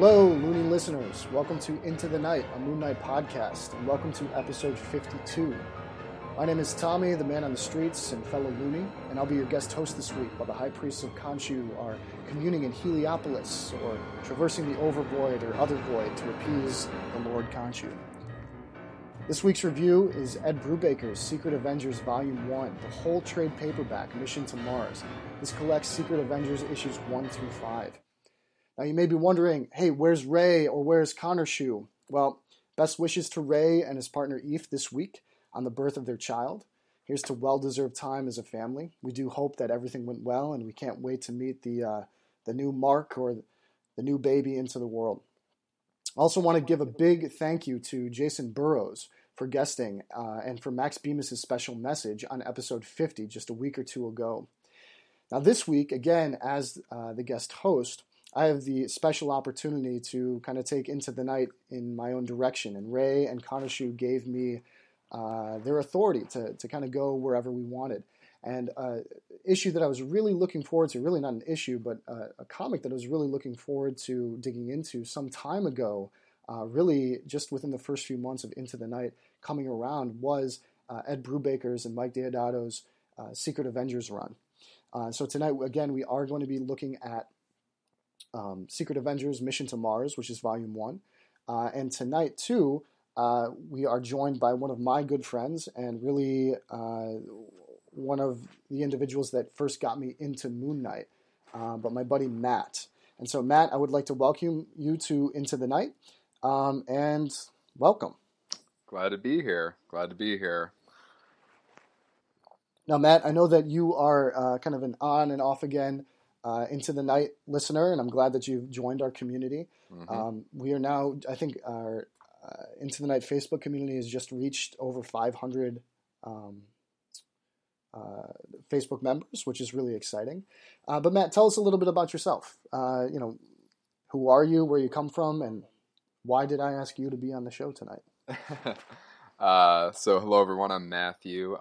Hello, Looney listeners. Welcome to Into the Night, a Moon Knight podcast, and welcome to episode 52. My name is Tommy, the man on the streets and fellow Looney, and I'll be your guest host this week while the High Priests of Khonshu are communing in Heliopolis or traversing the Overvoid or Other Void to appease the Lord Khonshu. This week's review is Ed Brubaker's Secret Avengers Volume 1, the whole trade paperback, Mission to Mars. This collects Secret Avengers issues 1 through 5. Now, you may be wondering, hey, where's Ray or where's Khonshu? Well, best wishes to Ray and his partner Eve this week on the birth of their child. Here's to well deserved time as a family. We do hope that everything went well, and we can't wait to meet the, uh, the new Mark or the new baby into the world. Also, want to give a big thank you to Jacen Burrows for guesting uh, and for Max Bemis' special message on episode 50 just a week or two ago. Now, this week, again, as uh, the guest host, I have the special opportunity to kind of take into the night in my own direction. And Ray and Khonshu gave me uh, their authority to, to kind of go wherever we wanted. And uh, issue that I was really looking forward to, really not an issue, but uh, a comic that I was really looking forward to digging into some time ago, uh, really just within the first few months of Into the Night coming around, was uh, Ed Brubaker's and Mike Deodato's uh, Secret Avengers run. so tonight, again, we are going to be looking at um, Secret Avengers Mission to Mars, which is volume one. Uh, and tonight, too, uh, we are joined by one of my good friends and really uh, one of the individuals that first got me into Moon Knight, uh, but my buddy Matt. And so, Matt, I would like to welcome you to Into the Night um, and welcome. Glad to be here. Glad to be here. Now, Matt, I know that you are uh, kind of an on and off again uh, Into the Night listener, and I'm glad that you've joined our community. Mm-hmm. Um, we are now, I think, our uh, Into the Night Facebook community has just reached over 500 um, uh, Facebook members, which is really exciting. Uh, but Matt, tell us a little bit about yourself. Uh, you know, who are you, where you come from, and why did I ask you to be on the show tonight? Uh, so, hello everyone. I'm Matthew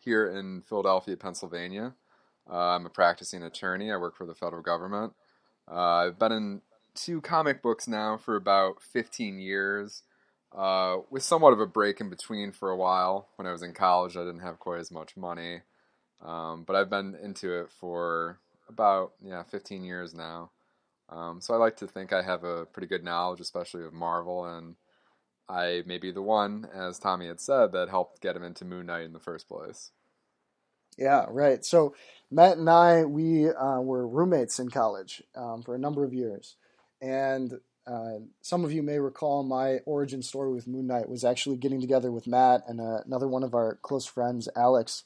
here in Philadelphia, Pennsylvania. Uh, I'm a practicing attorney. I work for the federal government. Uh, I've been in two comic books now for about 15 years, uh, with somewhat of a break in between for a while. When I was in college, I didn't have quite as much money, um, but I've been into it for about yeah 15 years now. Um, so I like to think I have a pretty good knowledge, especially of Marvel, and I may be the one, as Tommy had said, that helped get him into Moon Knight in the first place. Yeah, right. So Matt and I, we uh, were roommates in college um, for a number of years, and uh, some of you may recall my origin story with Moon Knight was actually getting together with Matt and uh, another one of our close friends, Alex,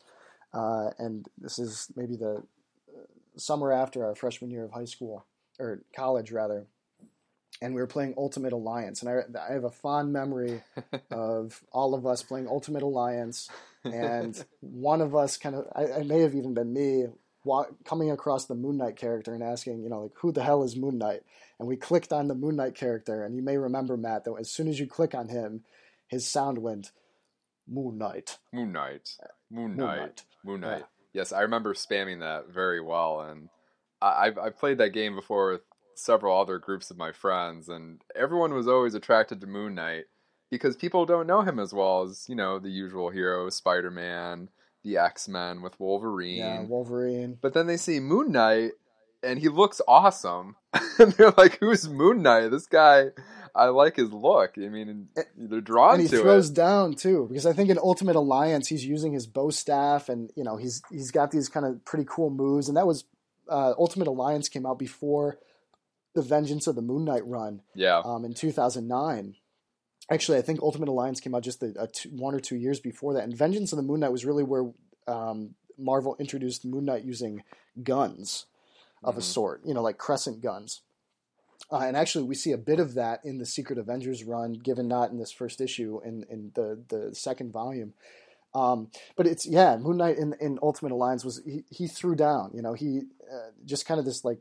uh, and this is maybe the uh, summer after our freshman year of high school or college rather and we were playing Ultimate Alliance. And I, I have a fond memory of all of us playing Ultimate Alliance, and one of us kind of, I, I may have even been me, coming across the Moon Knight character and asking, you know, like, who the hell is Moon Knight? And we clicked on the Moon Knight character, and you may remember, Matt, that as soon as you click on him, his sound went, Moon Knight. Moon Knight. Uh, Moon Knight. Moon Knight. Yeah. Yes, I remember spamming that very well, and I, I've, I've played that game before with several other groups of my friends, and everyone was always attracted to Moon Knight because people don't know him as well as you know the usual heroes, Spider Man, the X Men with Wolverine. Yeah, Wolverine. But then they see Moon Knight, and he looks awesome, and they're like, "Who's Moon Knight? This guy." I like his look. I mean, they're drawn and he to throws it. down too, because I think in Ultimate Alliance he's using his bow staff, and you know he's he's got these kind of pretty cool moves. And that was uh, Ultimate Alliance came out before the Vengeance of the Moon Knight run. Yeah. Um, in 2009. Actually, I think Ultimate Alliance came out just a, a two, one or two years before that. And Vengeance of the Moon Knight was really where um, Marvel introduced Moon Knight using guns of mm-hmm. a sort, you know, like crescent guns. Uh, and actually, we see a bit of that in the Secret Avengers run, given not in this first issue, in, in the, the second volume. Um, but it's yeah, Moon Knight in, in Ultimate Alliance was he, he threw down. You know, he uh, just kind of this like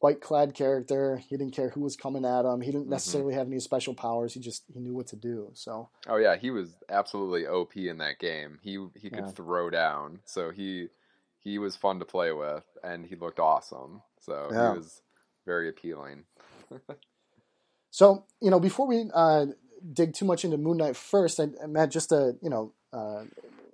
white clad character. He didn't care who was coming at him. He didn't mm-hmm. necessarily mm-hmm. have any special powers. He just he knew what to do. So. Oh yeah, he was absolutely OP in that game. He he could yeah. throw down. So he he was fun to play with, and he looked awesome. So yeah. he was very appealing. So you know, before we uh, dig too much into Moon Knight, first, I, Matt, just to you know, uh,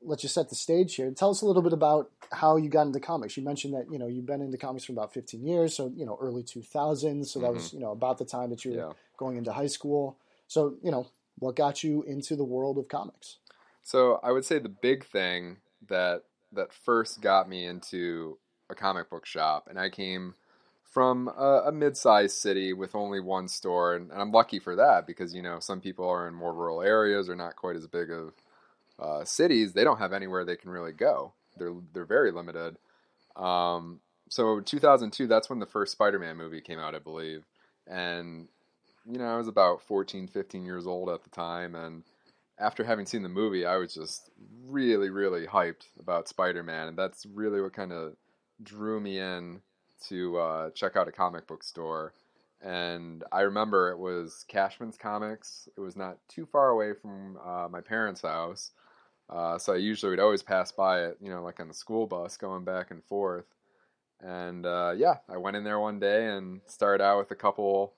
let you set the stage here. Tell us a little bit about how you got into comics. You mentioned that you know you've been into comics for about 15 years, so you know early 2000s. So that mm-hmm. was you know about the time that you were yeah. going into high school. So you know what got you into the world of comics? So I would say the big thing that that first got me into a comic book shop, and I came from a, a mid-sized city with only one store, and, and, I'm lucky for that because you know some people are in more rural areas or not quite as big of uh, cities. They don't have anywhere they can really go. They're they're very limited. Um, so 2002, that's when the first Spider-Man movie came out, I believe, and you know I was about 14, 15 years old at the time, and after having seen the movie, I was just really, really hyped about Spider-Man, and that's really what kind of drew me in to uh, check out a comic book store. And I remember it was Cashman's Comics. It was not too far away from uh, my parents' house, uh, so I usually would always pass by it, you know, like on the school bus going back and forth. And uh, yeah, I went in there one day and started out with a couple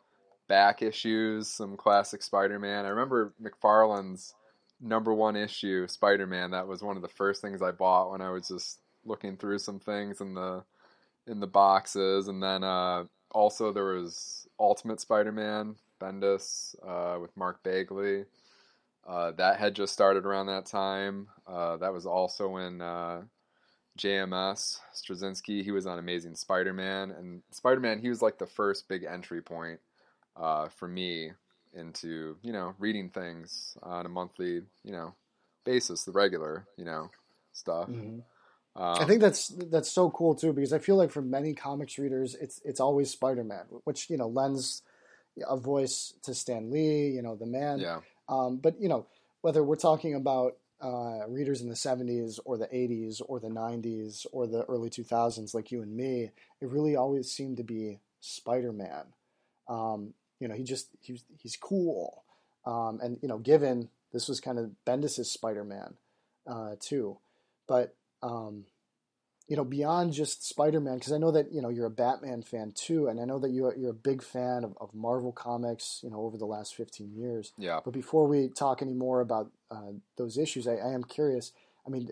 back issues, some classic Spider-Man. I remember McFarlane's number one issue Spider-Man. That was one of the first things I bought when I was just looking through some things in the in the boxes, and then uh, also there was Ultimate Spider-Man Bendis uh, with Mark Bagley. Uh, that had just started around that time. Uh, that was also when uh, JMS Straczynski he was on Amazing Spider-Man, and Spider-Man he was like the first big entry point uh, for me into you know reading things on a monthly you know basis, the regular you know stuff. Mm-hmm. Um, I think that's that's so cool too because I feel like for many comics readers, it's it's always Spider Man, which you know lends a voice to Stan Lee, you know the man. Yeah. Um, but you know whether we're talking about uh, readers in the 70s or the 80s or the 90s or the early 2000s like you and me, it really always seemed to be Spider Man. Um, you know, he just he's he's cool. Um, and you know, given this was kind of Bendis's Spider-Man uh, too, but um, you know, beyond just Spider-Man, because I know that you know you're a Batman fan too, and I know that you're you're a big fan of, of Marvel comics. You know, over the last 15 years. Yeah. But before we talk any more about uh, those issues, I, I am curious. I mean,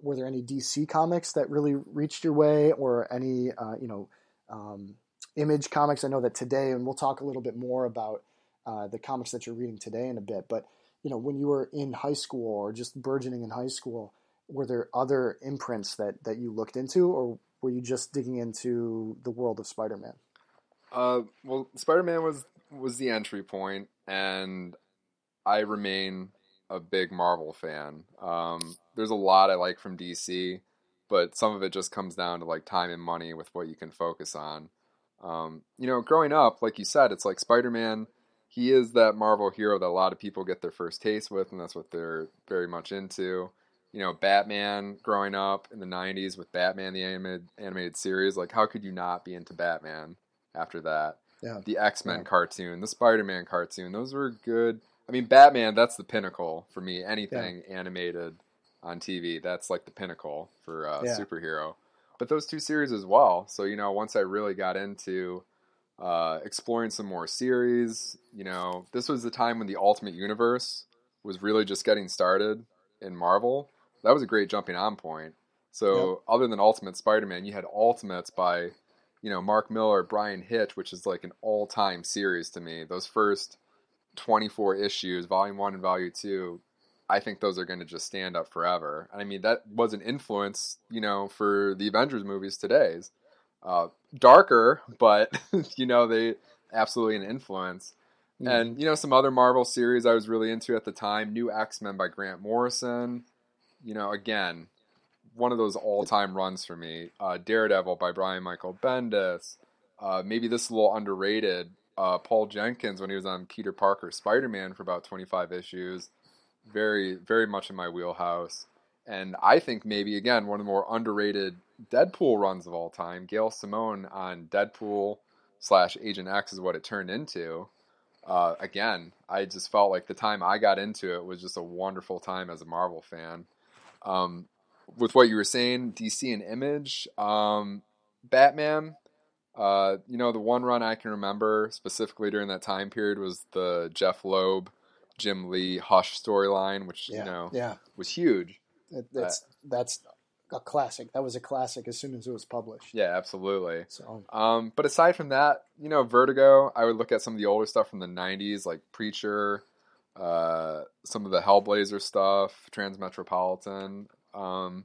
were there any DC comics that really reached your way, or any uh, you know um, Image Comics. I know that today, and we'll talk a little bit more about uh, the comics that you're reading today in a bit. But you know, when you were in high school or just burgeoning in high school, were there other imprints that that you looked into, or were you just digging into the world of Spider-Man? Uh, well, Spider-Man was was the entry point, and I remain a big Marvel fan. Um, there's a lot I like from DC, but some of it just comes down to like time and money with what you can focus on. Um, you know, growing up, like you said, it's like Spider Man. He is that Marvel hero that a lot of people get their first taste with, and that's what they're very much into. You know, Batman growing up in the '90s with Batman the animated animated series. Like, how could you not be into Batman after that? Yeah. The X Men yeah. cartoon, the Spider Man cartoon, those were good. I mean, Batman, that's the pinnacle for me. Anything yeah. animated on TV, that's like the pinnacle for uh, superhero but those two series as well. So you know, once I really got into uh, exploring some more series, you know, this was the time when the Ultimate Universe was really just getting started in Marvel. That was a great jumping on point. So yep. other than Ultimate Spider-Man, you had Ultimates by, you know, Mark Millar, Bryan Hitch, which is like an all-time series to me. Those first 24 issues, Volume 1 and Volume 2, I think those are going to just stand up forever. And I mean, that was an influence, you know, for the Avengers movies today's. Uh, darker, but you know, they absolutely an influence. Mm. And you know, some other Marvel series I was really into at the time: New X Men by Grant Morrison. You know, again, one of those all-time runs for me. Uh, Daredevil by Brian Michael Bendis. Uh, maybe this is a little underrated. Uh, Paul Jenkins when he was on Peter Parker Spider Man for about 25 issues very very much in my wheelhouse. And I think maybe again one of the more underrated Deadpool runs of all time. Gail Simone on Deadpool slash Agent X is what it turned into. Uh, again, I just felt like the time I got into it was just a wonderful time as a Marvel fan. Um, with what you were saying, DC and Image, um, Batman. Uh, you know, the one run I can remember specifically during that time period was the Jeph Loeb, Jim Lee Hush storyline, which Yeah, you know yeah, was huge. That- that's that's a classic. That was a classic as soon as it was published. Yeah, absolutely. So Um, but aside from that, you know, Vertigo, I would look at some of the older stuff from the '90s, like Preacher, uh, some of the Hellblazer stuff, Transmetropolitan. Um,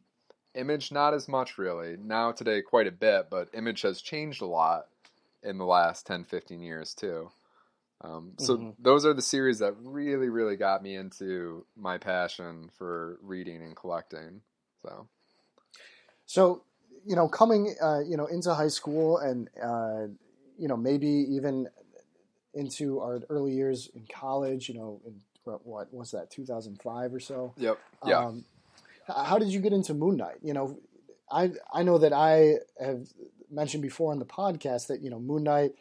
Image, not as much really. Now today, quite a bit, but Image has changed a lot in the last 10, 15 years too. Um, so Mhm. those are the series that really, really got me into my passion for reading and collecting. So So, you know, coming, uh, you know, into high school and, uh, you know, maybe even into our early years in college, you know, in what, was that, 2005 or so? yep, yeah. Um, how did you get into Moon Knight? You know, I I know that I have mentioned before on the podcast that you know Moon Knight.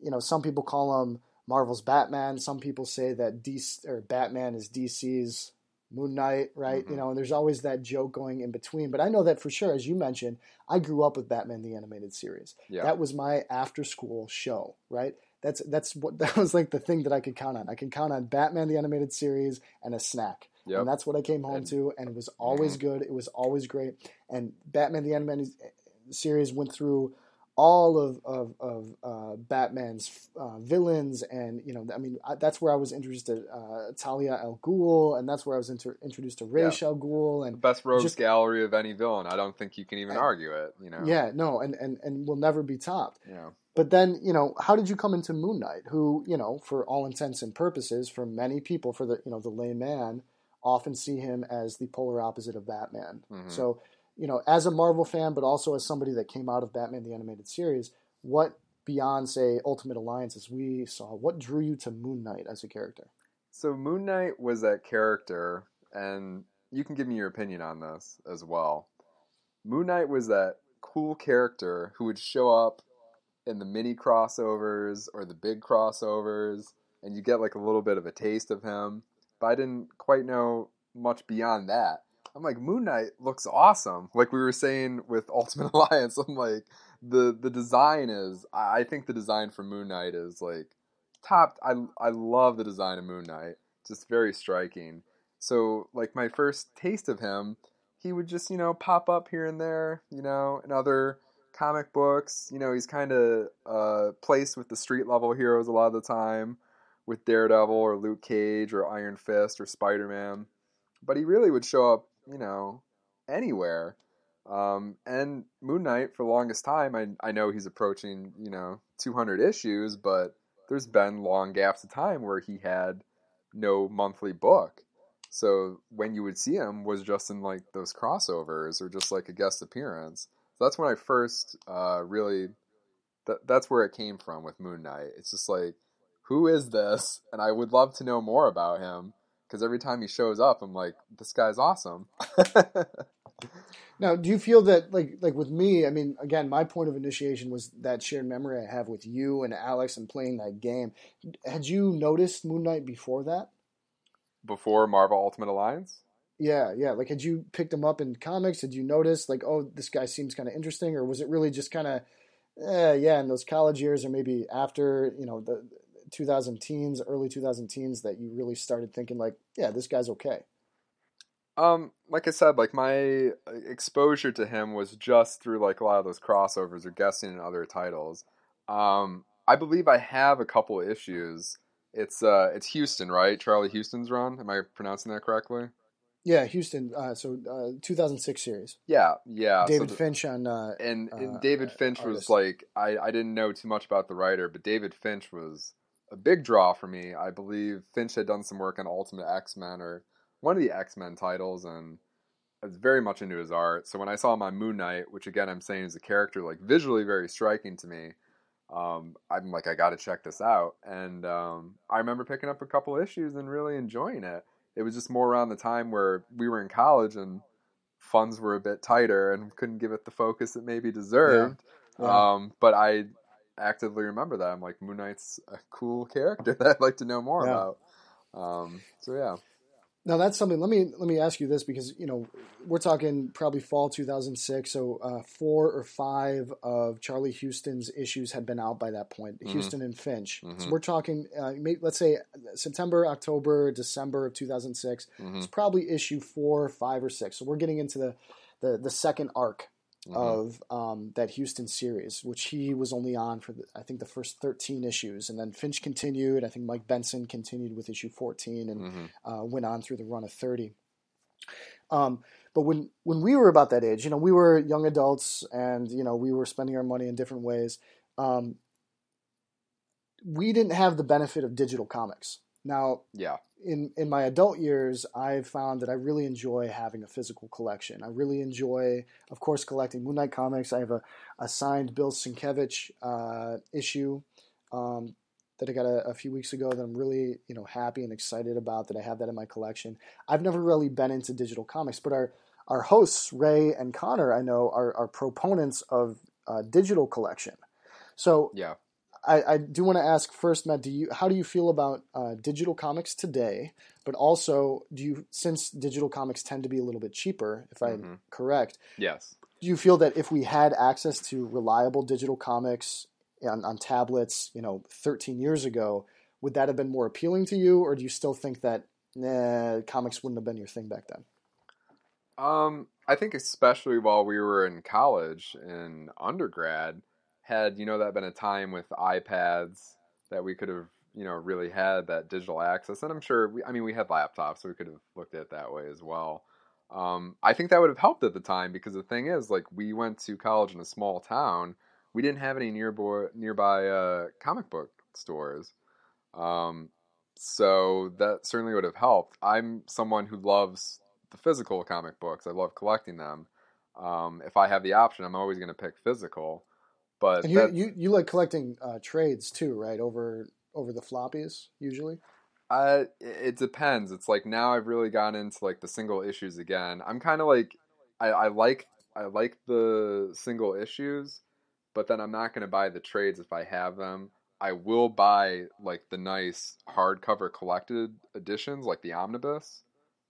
You know, some people call him Marvel's Batman. Some people say that DC or Batman is DC's Moon Knight, right? Mhm. You know, and there's always that joke going in between. But I know that for sure, as you mentioned, I grew up with Batman the animated series. Yeah. That was my after school show, right? That's that's what that was like the thing that I could count on. I can count on Batman the animated series and a snack. Yep. And that's what I came home And- to, and it was mm-hmm. always good. It was always great. And Batman the animated series went through all of of, of uh, Batman's uh, villains, and you know, I mean, I, that's where I was introduced to uh, Talia al Ghul, and that's where I was inter- introduced to Ra's al Ghul, the and best rogues just- gallery of any villain. I don't think you can even I- argue it. You know. yeah, no, and and and will never be topped. Yeah. But then, you know, how did you come into Moon Knight, who, you know, for all intents and purposes, for many people, for the, you know, the layman, often see him as the polar opposite of Batman. Mhm. So, you know, as a Marvel fan, but also as somebody that came out of Batman the Animated Series, what beyond, say, Ultimate Alliance as we saw, what drew you to Moon Knight as a character? So Moon Knight was that character, and you can give me your opinion on this as well. Moon Knight was that cool character who would show up in the mini crossovers or the big crossovers, and you get like a little bit of a taste of him. But I didn't quite know much beyond that. I'm like, Moon Knight looks awesome. Like we were saying with Ultimate Alliance, I'm like, the the design is. I think the design for Moon Knight is like top. I I love the design of Moon Knight. Just very striking. So like my first taste of him, he would just you know pop up here and there, you know, in other comic books. You know, he's kind of uh, placed with the street level heroes a lot of the time, with Daredevil or Luke Cage or Iron Fist or Spider Man. But he really would show up, you know, anywhere. Um, and Moon Knight, for the longest time, I I know he's approaching you know 200 issues, but there's been long gaps of time where he had no monthly book. So when you would see him was just in like those crossovers or just like a guest appearance. So that's when I first uh, really that that's where it came from with Moon Knight. It's just like who is this? And I would love to know more about him because every time he shows up, I'm like, this guy's awesome. Now, do you feel that, like, like with me? I mean, again, my point of initiation was that shared memory I have with you and Alex and playing that game. Had you noticed Moon Knight before that? Before Marvel Ultimate Alliance, Yeah, yeah. Like, had you picked him up in comics? Did you notice, like, oh, this guy seems kind of interesting, or was it really just kind of, eh, yeah, in those college years, or maybe after, you know, the 2000 teens, early 2000 teens, that you really started thinking, like, yeah, this guy's okay. Um, like I said, like my exposure to him was just through like a lot of those crossovers or guessing in other titles. Um, I believe I have a couple issues. It's uh, it's Huston, right? Charlie Huston's run. Am I pronouncing that correctly? Yeah, Huston. Uh, so uh, 2006 series. Yeah, yeah. so David the- Finch on. Uh, and, and uh, David uh, Finch artist. was like I, I didn't know too much about the writer, but David Finch was a big draw for me. I believe Finch had done some work on Ultimate X Men or one of the X Men titles, and I was very much into his art. So when I saw him on Moon Knight, which again I'm saying is a character like visually very striking to me, um, I'm like I got to check this out. And um, I remember picking up a couple issues and really enjoying it. It was just more around the time where we were in college and funds were a bit tighter and couldn't give it the focus it maybe deserved. Yeah. Um, but I actively remember that. I'm like, Moon Knight's a cool character that I'd like to know more Yeah. about. Um, so yeah, Now that's something. Let me let me ask you this because you know we're talking probably fall 2006. So uh, four or five of Charlie Huston's issues had been out by that point. Mhm. Huston and Finch. So Mhm. we're talking. Uh, let's say September, October, December of 2006. hmm It's probably issue four, five, or six. So we're getting into the the, the second arc hmm of um, that Huston series, which he was only on for the, I think the first 13 issues, and then Finch continued. I think Mike Benson continued with issue 14 and hmm uh, went on through the run of 30. Um, but when when we were about that age, you know, we were young adults, and you know, we were spending our money in different ways. Um, we didn't have the benefit of digital comics. Now, Yeah. In in my adult years, I've found that I really enjoy having a physical collection. I really enjoy, of course, collecting Moon Knight comics. I have a, a signed Bill Sienkiewicz uh, issue um, that I got a, a few weeks ago that I'm really you know happy and excited about. That I have that in my collection. I've never really been into digital comics, but our our hosts Ray and Connor, I know, are, are proponents of uh, digital collection. So Yeah. I, I do want to ask first, Matt. Do you how do you feel about uh, digital comics today? But also, do you since digital comics tend to be a little bit cheaper, if I'm Mhm. correct, Yes. do you feel that if we had access to reliable digital comics on, on tablets, you know, 13 years ago, would that have been more appealing to you, or do you still think that nah, comics wouldn't have been your thing back then? Um, I think especially while we were in college and undergrad, had you know that been a time with iPads that we could have you know really had that digital access, and I'm sure we, I mean we had laptops, so we could have looked at it that way as well. Um, I think that would have helped at the time because the thing is, like, we went to college in a small town. We didn't have any nearby nearby uh, comic book stores. Um, so that certainly would have helped. I'm someone who loves the physical comic books. I love collecting them. Um, if I have the option, I'm always going to pick physical. But And you that's- you, you like collecting uh, trades too, right? Over over the floppies usually. Uh, it depends. It's like now I've really gotten into like the single issues again. I'm kind of like, I, I like I like the single issues, but then I'm not gonna buy the trades if I have them. I will buy like the nice hardcover collected editions, like the omnibus.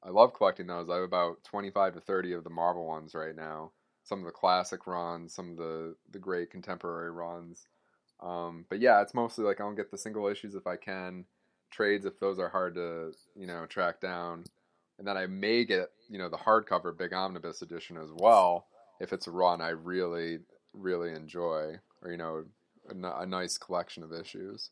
I love collecting those. I have about 25 to 30 of the Marvel ones right now. Some of the classic runs, some of the the great contemporary runs. Um, but yeah, it's mostly like I'll get the single issues if I can. Trades if those are hard to you know track down. And then i may get you know the hardcover big omnibus edition as well if it's a run i really really enjoy or you know a, n- a nice collection of issues.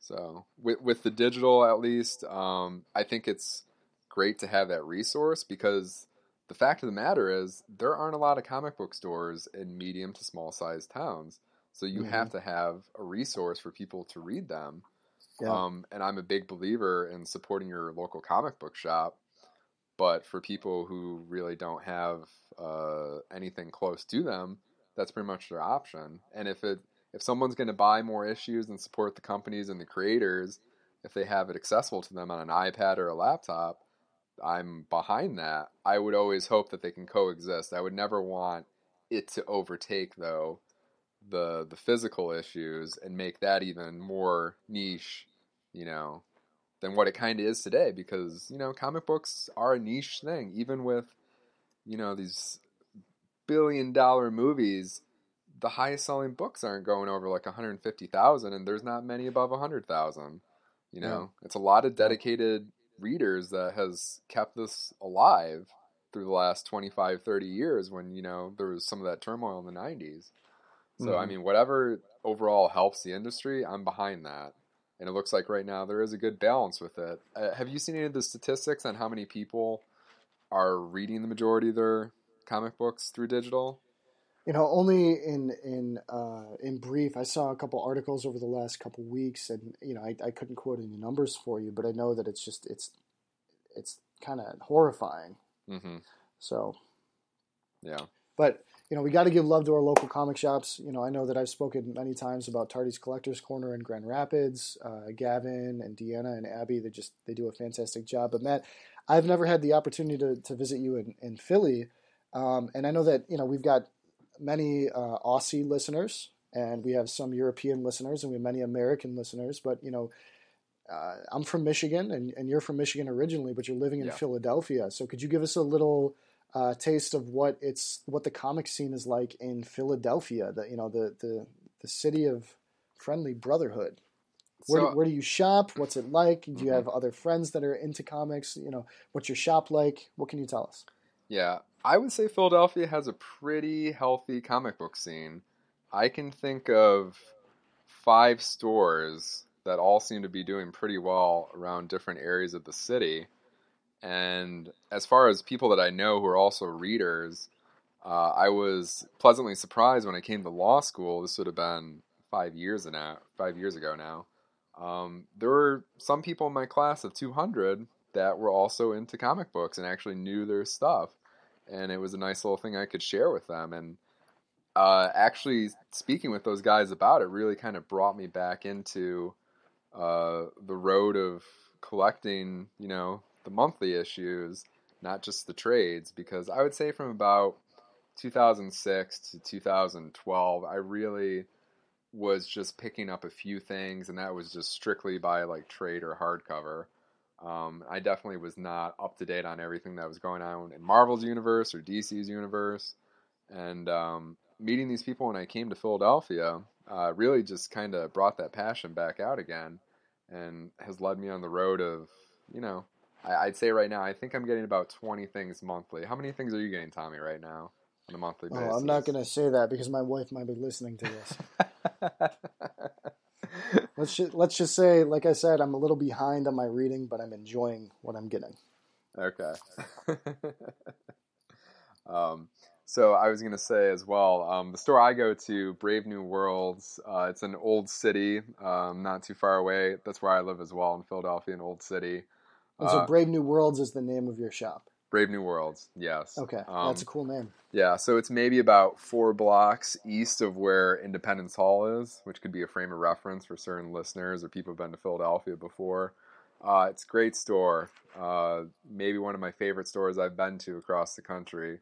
So with, with the digital at least um, i think it's great to have that resource because the fact of the matter is there aren't a lot of comic book stores in medium to small sized towns so you Mhm. have to have a resource for people to read them Yeah. um, and I'm a big believer in supporting your local comic book shop. But for people who really don't have uh, anything close to them, that's pretty much their option. And if it if someone's going to buy more issues and support the companies and the creators, if they have it accessible to them on an iPad or a laptop, I'm behind that. I would always hope that they can coexist. I would never want it to overtake though the the physical issues and make that even more niche, you know, than what it kind of is today because, you know, comic books are a niche thing even with you know these billion dollar movies the highest selling books aren't going over like 150,000 and there's not many above 100,000 you know it's a lot of dedicated readers that has kept this alive through the last 25 30 years when you know there was some of that turmoil in the 90s so I Mhm. mean whatever overall helps the industry I'm behind that. And it looks like right now there is a good balance with it. Uh, have you seen any of the statistics on how many people are reading the majority of their comic books through digital You know, only in in uh, in brief. I saw a couple articles over the last couple weeks, and you know, I, I couldn't quote any numbers for you, but I know that it's just it's it's kind of horrifying. hmm So, yeah but you know, we got to give love to our local comic shops. You know, I know that I've spoken many times about Tardy's Collectors Corner in Grand Rapids. Uh, Gavin and Deanna and Abby, they just they do a fantastic job. But Matt, I've never had the opportunity to, to visit you in, in Philly, um, and I know that you know we've got many uh, Aussie listeners, and we have some European listeners, and we have many American listeners. But you know, uh, I'm from Michigan, and, and you're from Michigan originally, but you're living in Yeah. Philadelphia. So could you give us a little uh, taste of what it's what the comic scene is like in Philadelphia? The you know the the the city of friendly brotherhood. Where, So- do, where do you shop? What's it like? Do you Mhm. have other friends that are into comics? You know, what's your shop like? What can you tell us? Yeah, I would say Philadelphia has a pretty healthy comic book scene. I can think of five stores that all seem to be doing pretty well around different areas of the city. And as far as people that I know who are also readers, uh, I was pleasantly surprised when I came to law school. This would have been five years now, five years ago now. Um, there were some people in my class of 200 that were also into comic books and actually knew their stuff, and it was a nice little thing I could share with them. And uh, actually, speaking with those guys about it really kind of brought me back into uh, the road of collecting, you know, the monthly issues, not just the trades, because I would say from about 2006 to 2012, I really was just picking up a few things, and that was just strictly by like trade or hardcover. Um, I definitely was not up to date on everything that was going on in Marvel's universe or DC's universe, and um, meeting these people when I came to Philadelphia uh, really just kind of brought that passion back out again, and has led me on the road of you know. I, I'd say right now, I think I'm getting about 20 things monthly. How many things are you getting, Tommy, right now on a monthly basis? Oh? I'm not going to say that because my wife might be listening to this. let's just, let's just say, like I said, I'm a little behind on my reading, but I'm enjoying what I'm getting. Okay. um, so I was going to say as well, um, the store I go to, Brave New Worlds, uh, it's an old city, um, not too far away. That's where I live as well in Philadelphia, an old city. And so, Uh, Brave New Worlds is the name of your shop. Brave New Worlds, yes. Okay, Um, that's a cool name. Yeah, so it's maybe about four blocks east of where Independence Hall is, which could be a frame of reference for certain listeners or people who've been to Philadelphia before. Uh, it's a great store. Uh, maybe one of my favorite stores I've been to across the country.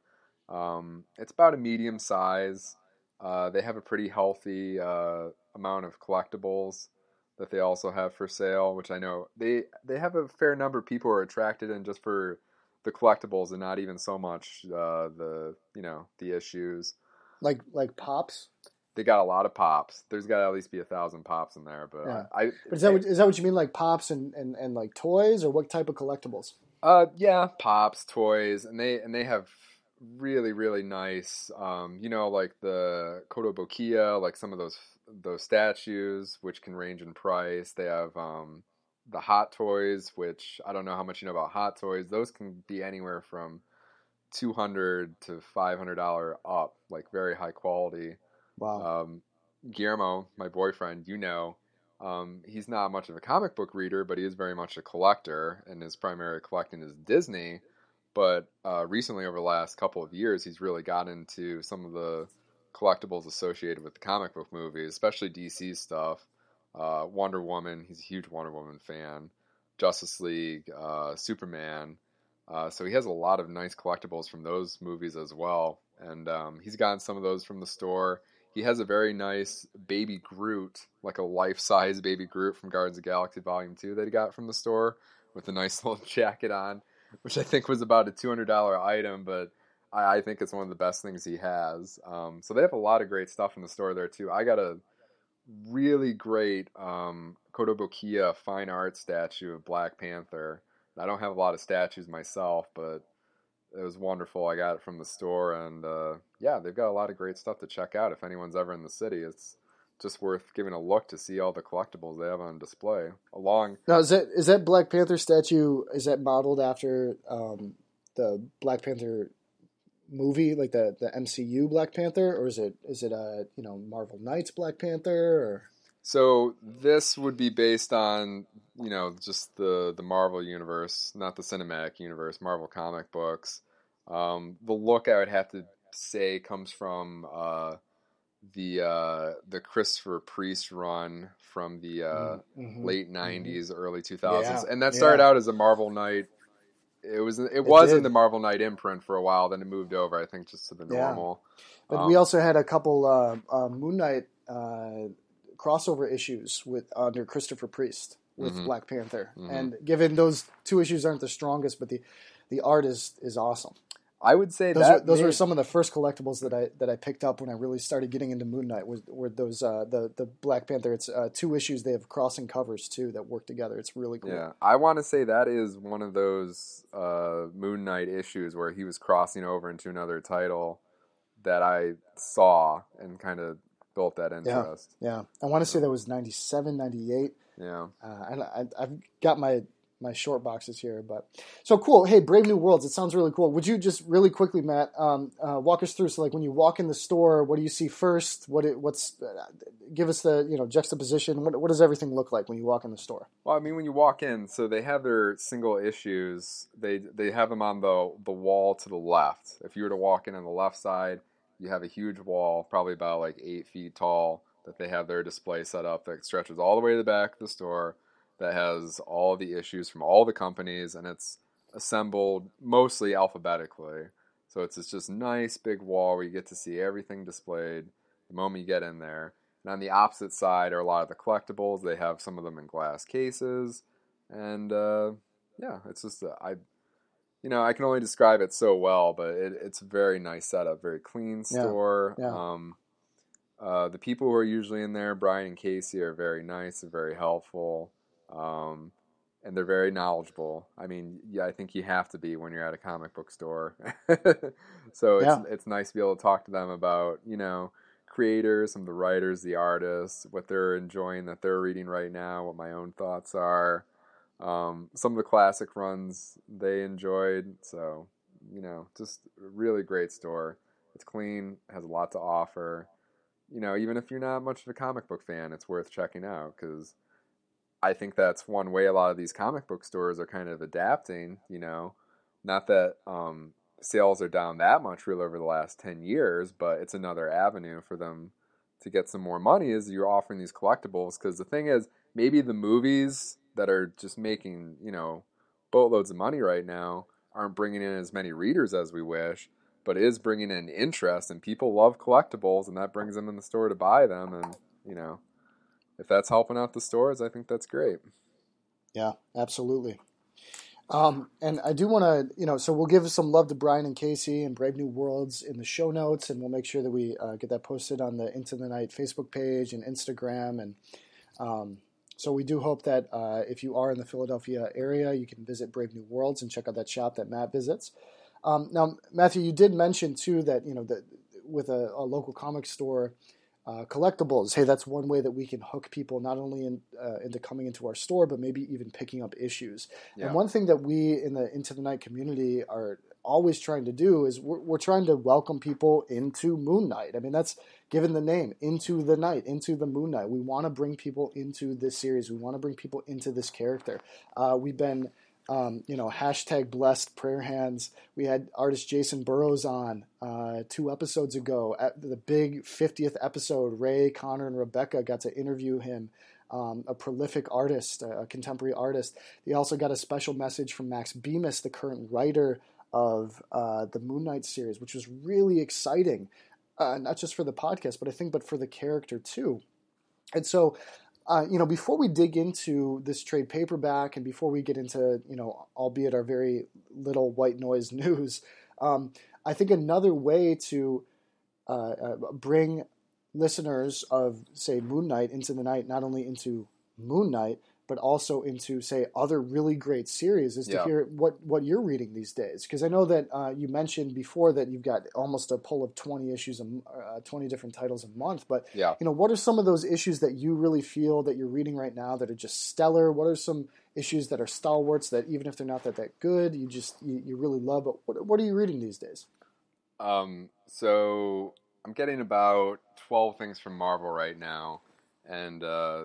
Um, it's about a medium size. Uh, they have a pretty healthy uh, amount of collectibles that they also have for sale, which I know they they have a fair number of people who are attracted in just for the collectibles and not even so much uh, the you know the issues. Like like pops. They got a lot of pops. There's got to at least be a thousand pops in there. But Yeah. I, But is that what, is that what you mean, like pops and, and, and like toys, or what type of collectibles? Uh, yeah, pops, toys, and they and they have really really nice. Um, you know, like the Kotobukiya, like some of those those statues, which can range in price. They have um the hot toys, which I don't know how much you know about hot toys. Those can be anywhere from two hundred to five hundred dollar up, like very high quality. Wow. Um, Guillermo, my boyfriend, you know, um, he's not much of a comic book reader, but he is very much a collector, and his primary collecting is Disney. But uh, recently, over the last couple of years, he's really got into some of the collectibles associated with the comic book movies, especially DC stuff. Uh, Wonder Woman, he's a huge Wonder Woman fan. Justice League, uh, Superman. Uh, so he has a lot of nice collectibles from those movies as well, and um, he's gotten some of those from the store. He has a very nice baby Groot, like a life-size baby Groot from Guardians of Galaxy Volume Two that he got from the store with a nice little jacket on, which I think was about a two hundred dollar item, but I, I think it's one of the best things he has. Um, so they have a lot of great stuff in the store there too. I got a really great um, Kotobukiya fine art statue of Black Panther. I don't have a lot of statues myself, but it was wonderful. I got it from the store, and uh, yeah, they've got a lot of great stuff to check out. If anyone's ever in the city, it's just worth giving a look to see all the collectibles they have on display. Along, Now is that is that Black Panther statue? Is that modeled after um, the Black Panther movie, like the the MCU Black Panther, or is it is it a you know Marvel Knights Black Panther? Or so this would be based on you know just the the Marvel universe, not the cinematic universe, Marvel comic books. Um, the look I would have to say comes from uh, the uh, the Christopher Priest run from the uh, Mhm. late '90s, early 2000s, Yeah, and that started yeah. out as a Marvel Knight. It was it was in the Marvel Knight imprint for a while, then it moved over, I think, just to the Yeah. normal. But Um, we also had a couple uh, uh, Moon Knight uh, crossover issues with under Christopher Priest. with Mhm. Black Panther, Mhm. and given those two issues aren't the strongest, but the the art is is awesome. I would say Those, that were, those were some of the first collectibles that I that I picked up when I really started getting into Moon Knight. Was were those uh, the the Black Panther? It's uh, two issues. They have crossing covers too that work together. It's really cool. Yeah, I want to say that is one of those uh, Moon Knight issues where he was crossing over into another title that I saw and kind of built that interest. Yeah, I want to say that was 97, 98. Yeah. Uh, and I, I've got my my short boxes here, but so cool. Hey, Brave New Worlds. It sounds really cool. Would you just really quickly, Matt, um, uh, walk us through? So, like when you walk in the store, what do you see first? What it, what's uh, give us the you know juxtaposition. What what does everything look like when you walk in the store? Well, I mean, when you walk in, so they have their single issues. They they have them on the the wall to the left. If you were to walk in on the left side, you have a huge wall, probably about like eight feet tall, that they have their display set up that stretches all the way to the back of the store. That has all the issues from all the companies, and it's assembled mostly alphabetically. So it's this just nice big wall where you get to see everything displayed the moment you get in there. And on the opposite side are a lot of the collectibles. They have some of them in glass cases, and uh, yeah, it's just uh, I, you know, I can only describe it so well, but it, it's a very nice setup, very clean Yeah, store. yeah. Um, uh, the people who are usually in there, Brian and Casey, are very nice and very helpful, um, and they're very knowledgeable. I mean, yeah, I think you have to be when you're at a comic book store. so it's Yeah. it's nice to be able to talk to them about you know creators, some of the writers, the artists, what they're enjoying that they're reading right now, what my own thoughts are. Um, some of the classic runs they enjoyed. So, you know, just a really great store. It's clean, has a lot to offer. You know, even if you're not much of a comic book fan, it's worth checking out because I think that's one way a lot of these comic book stores are kind of adapting. You know, not that um, sales are down that much really over the last 10 years, but it's another avenue for them to get some more money is you're offering these collectibles because the thing is maybe the movies that are just making you know boatloads of money right now aren't bringing in as many readers as we wish but is bringing in interest and people love collectibles and that brings them in the store to buy them and you know if that's helping out the stores i think that's great Yeah, absolutely. Um, and I do want to, you know, so we'll give some love to Brian and Casey and Brave New Worlds in the show notes, and we'll make sure that we uh, get that posted on the Into the Night Facebook page and Instagram. And um, so we do hope that uh, if you are in the Philadelphia area, you can visit Brave New Worlds and check out that shop that Matt visits. Um, now, Matthew, you did mention too that you know that with a, a local comic store uh, collectibles. Hey, that's one way that we can hook people not only in, uh, into coming into our store, but maybe even picking up issues. Yeah. And one thing that we in the Into the Night community are always trying to do is we're, we're trying to welcome people into Moon Knight. I mean, that's given the name into the night, into the Moon Knight. We want to bring people into this series. We want to bring people into this character. Uh, we've been um, you know, hashtag blessed prayer hands. We had artist Jacen Burrows on uh, two episodes ago at the big 50th episode. Ray, Connor, and Rebecca got to interview him. Um, a prolific artist, a contemporary artist. They also got a special message from Max Bemis, the current writer of uh, the Moon Knight series, which was really exciting, uh, not just for the podcast, but I think, but for the character too. And so uh, you know, before we dig into this trade paperback and before we get into, you know, albeit our very little white noise news, um, I think another way to uh, uh, bring listeners of, say, Moon Knight into the night, not only into Moon Knight, but also into, say, other really great series is to Yeah. hear what, what you're reading these days. Because I know that uh, you mentioned before that you've got almost a pull of 20 issues, a uh, 20 different titles a month. But yeah you know, what are some of those issues that you really feel that you're reading right now that are just stellar? What are some issues that are stalwarts that even if they're not that that good, you just you, you really love? But what, what are you reading these days? Um, so I'm getting about 12 things from Marvel right now, and uh,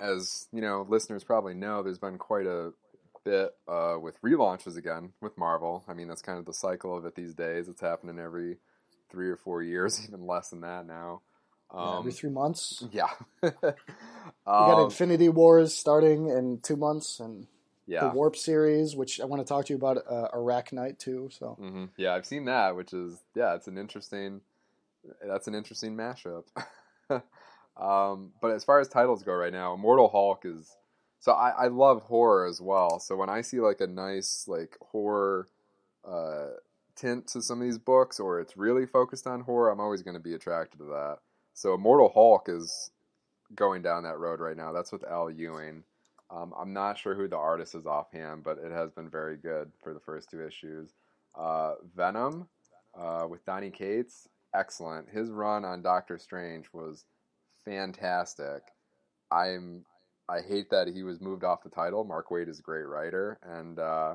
as you know, listeners probably know, there's been quite a bit uh, with relaunches again with Marvel. I mean, that's kind of the cycle of it these days. It's happening every three or four years, even less than that now. Yeah, Um, every three months. yeah. We got Um, Infinity Wars starting in two months, and the. Warp series, which I want to talk to you about uh, Knight too. So hmm Yeah, I've seen that, which is yeah, it's an interesting. That's an interesting mashup. um, but as far as titles go right now, Immortal Hulk is So I, I love horror as well. So when I see like a nice like horror uh, tint to some of these books, or it's really focused on horror, I'm always going to be attracted to that. So Immortal Hulk is going down that road right now. That's with Al Ewing. Um, I'm not sure who the artist is offhand, but it has been very good for the first two issues. Uh, Venom uh, with Donny Cates, excellent. His run on Doctor Strange was fantastic. I'm I hate that he was moved off the title. Mark Waid is a great writer, and uh,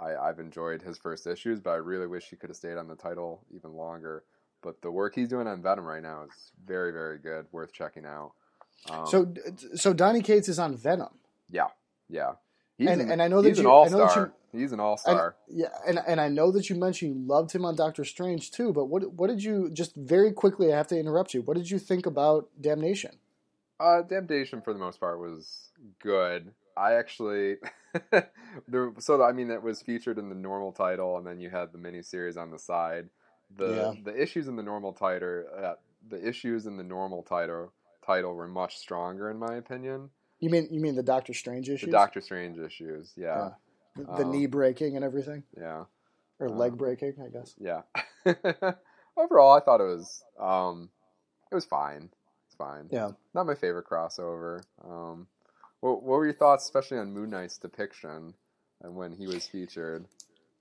I, I've enjoyed his first issues, but I really wish he could have stayed on the title even longer. But the work he's doing on Venom right now is very, very good, worth checking out. Um, so, so Donny Cates is on Venom. Yeah, yeah. He's and, an, and I know that he's you, an all star. He's an all star. Yeah, and and I know that you mentioned you loved him on Doctor Strange too. But what what did you just very quickly? I have to interrupt you. What did you think about Damnation? Uh, Damnation for the most part was good. I actually, there, so I mean, it was featured in the normal title, and then you had the miniseries on the side. The yeah. the issues in the normal title, uh, the issues in the normal title title were much stronger in my opinion. You mean you mean the Doctor Strange issues? The Doctor Strange issues, yeah. yeah. The, the um, knee breaking and everything. Yeah. Or um, leg breaking, I guess. Yeah. Overall, I thought it was um, it was fine. It's fine. Yeah. Not my favorite crossover. Um, what, what were your thoughts, especially on Moon Knight's depiction and when he was featured?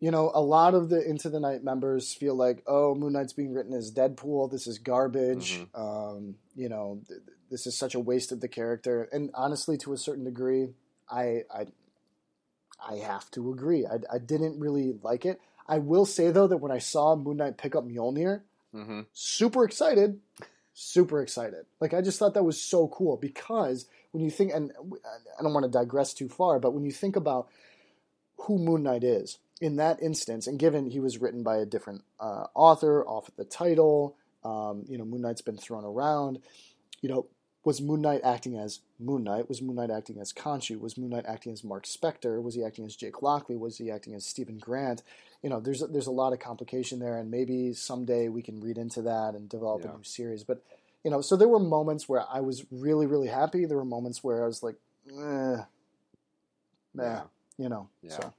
You know, a lot of the Into the Night members feel like, oh, Moon Knight's being written as Deadpool. This is garbage. Mm-hmm. Um, you know, th- this is such a waste of the character. And honestly, to a certain degree, I I, I have to agree. I, I didn't really like it. I will say though that when I saw Moon Knight pick up Mjolnir, mm-hmm. super excited, super excited. Like I just thought that was so cool because when you think, and I don't want to digress too far, but when you think about who Moon Knight is in that instance, and given he was written by a different uh, author off of the title, um, you know, Moon Knight's been thrown around. You know, was Moon Knight acting as Moon Knight? Was Moon Knight acting as Khonshu? Was Moon Knight acting as Mark Spector? Was he acting as Jake Lockley? Was he acting as Stephen Grant? You know, there's a, there's a lot of complication there, and maybe someday we can read into that and develop yeah. a new series. But you know, so there were moments where I was really really happy. There were moments where I was like, eh, yeah. you know. Yeah. So.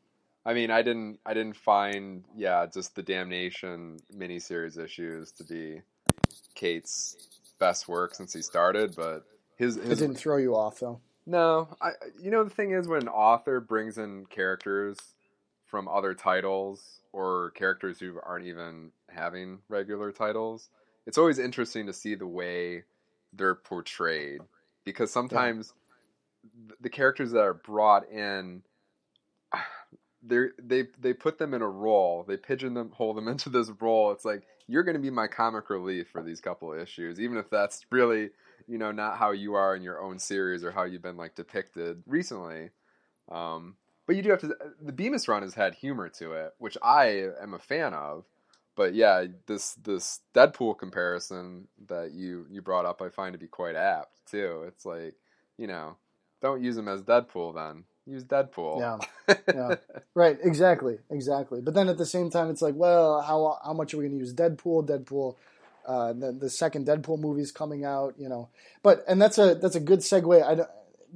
I mean, I didn't, I didn't find, yeah, just the damnation miniseries issues to be Cates' best work since he started, but his, his it didn't throw you off though. No, I, you know, the thing is when an author brings in characters from other titles or characters who aren't even having regular titles, it's always interesting to see the way they're portrayed because sometimes yeah. the characters that are brought in they they they put them in a role. They pigeonhole them into this role. It's like you're going to be my comic relief for these couple of issues, even if that's really you know not how you are in your own series or how you've been like depicted recently. Um, but you do have to. The Bemis run has had humor to it, which I am a fan of. But yeah, this this Deadpool comparison that you you brought up, I find to be quite apt too. It's like you know, don't use him as Deadpool then use Deadpool. Yeah, yeah, right, exactly, exactly. But then at the same time, it's like, well, how how much are we going to use Deadpool? Deadpool, uh, the the second Deadpool movie is coming out, you know. But and that's a that's a good segue. I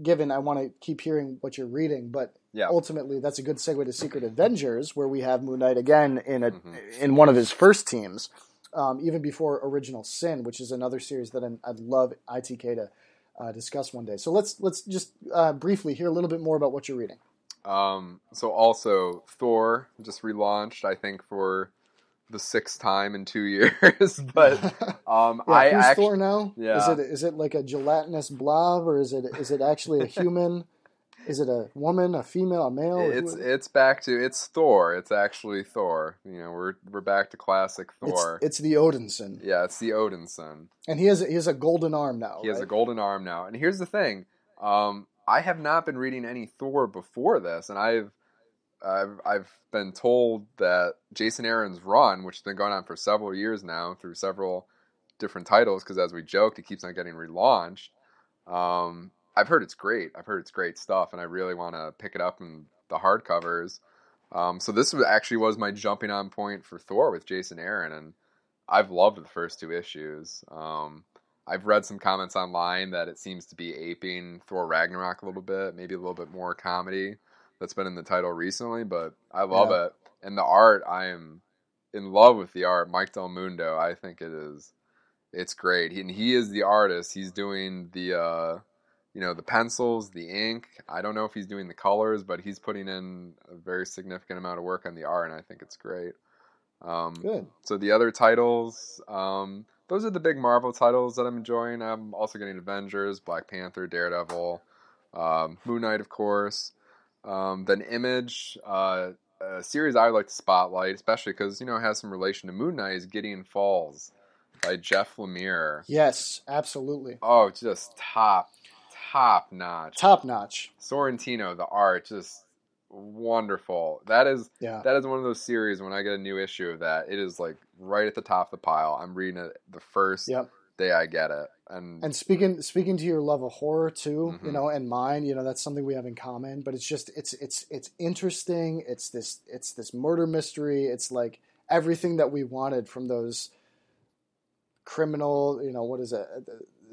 given I want to keep hearing what you're reading, but yeah. ultimately that's a good segue to Secret Avengers, where we have Moon Knight again in a mm-hmm. in one of his first teams, um, even before Original Sin, which is another series that i I'd love ITK to uh, discuss one day. So let's let's just uh, briefly hear a little bit more about what you're reading. Um, so also Thor just relaunched, I think for the sixth time in two years. but um, yeah, I who's actually, Thor now? Yeah. Is it is it like a gelatinous blob or is it is it actually a human? Is it a woman, a female, a male? It's it's back to it's Thor. It's actually Thor. You know, we're we're back to classic Thor. It's, it's the Odinson. Yeah, it's the Odinson. And he has he has a golden arm now. He right? has a golden arm now. And here's the thing: um, I have not been reading any Thor before this, and I've I've I've been told that Jason Aaron's run, which has been going on for several years now through several different titles, because as we joked, it keeps on getting relaunched. Um, I've heard it's great. I've heard it's great stuff, and I really want to pick it up in the hardcovers. Um, so this was actually was my jumping on point for Thor with Jason Aaron, and I've loved the first two issues. Um, I've read some comments online that it seems to be aping Thor Ragnarok a little bit, maybe a little bit more comedy that's been in the title recently, but I love Yeah. it. And the art, I am in love with the art. Mike Del Mundo, I think it is it's great. He, and he is the artist. He's doing the uh you know, the pencils, the ink. I don't know if he's doing the colors, but he's putting in a very significant amount of work on the art and I think it's great. Um Good. so the other titles, um, those are the big Marvel titles that I'm enjoying. I'm also getting Avengers, Black Panther, Daredevil, um, Moon Knight, of course. Um, then Image, uh, a series I would like to spotlight, especially because you know it has some relation to Moon Knight, is Gideon Falls by Jeff Lemire. Yes, absolutely. Oh, just top, top notch. Top notch. Sorrentino, the art, just wonderful. That is Yeah. that is one of those series when I get a new issue of that it is like right at the top of the pile. I'm reading it the first Yep. day I get it, and, And speaking speaking to your love of horror too, you Mhm. know, and mine, you know, that's something we have in common. But it's just it's it's it's interesting. It's this it's this murder mystery. It's like everything that we wanted from those criminal, you know, what is it,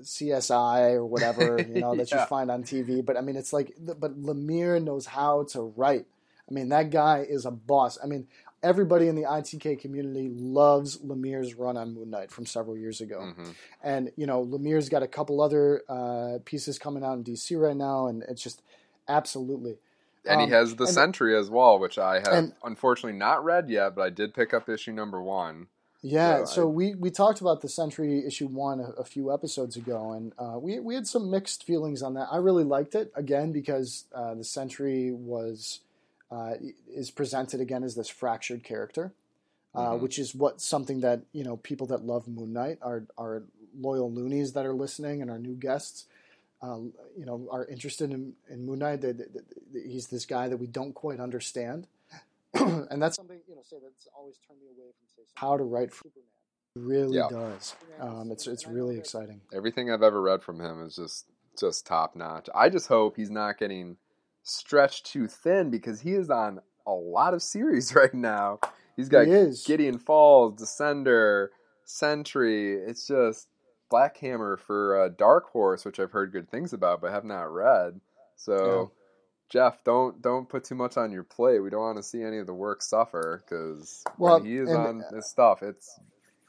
CSI or whatever, you know, that Yeah. you find on TV. But I mean, it's like, but Lemire knows how to write. I mean, that guy is a boss. I mean, everybody in the ITK community loves Lemire's run on Moon Knight from several years ago. Mhm. And you know, Lemire's got a couple other uh, pieces coming out in DC right now, and it's just absolutely. and Um, he has the and- Sentry as well, which I have and- unfortunately not read yet, but I did pick up issue number one. Yeah, So so I- we, we talked about the Sentry issue one a, a few episodes ago, and uh, we we had some mixed feelings on that. I really liked it again because uh, the Sentry was uh, is presented again as this fractured character, uh, Mhm. which is what something that you know people that love Moon Knight, our our loyal loonies that are listening, and our new guests, uh, you know, are interested in, in Moon Knight. That, that- that he's this guy that we don't quite understand, and that's something you know, say that's always turned me away from say how to write for Superman. It really Yeah. does. Um, it's it's really exciting. Everything I've ever read from him is just just top notch. I just hope he's not getting stretched too thin because he is on a lot of series right now. He's got He. Gideon Falls, Descender, Sentry. It's just Black Hammer for uh, Dark Horse, which I've heard good things about but have not read. So, Jeff, don't don't put too much on your plate. We don't want to see any of the work suffer because Well, when he is and- on his stuff, it's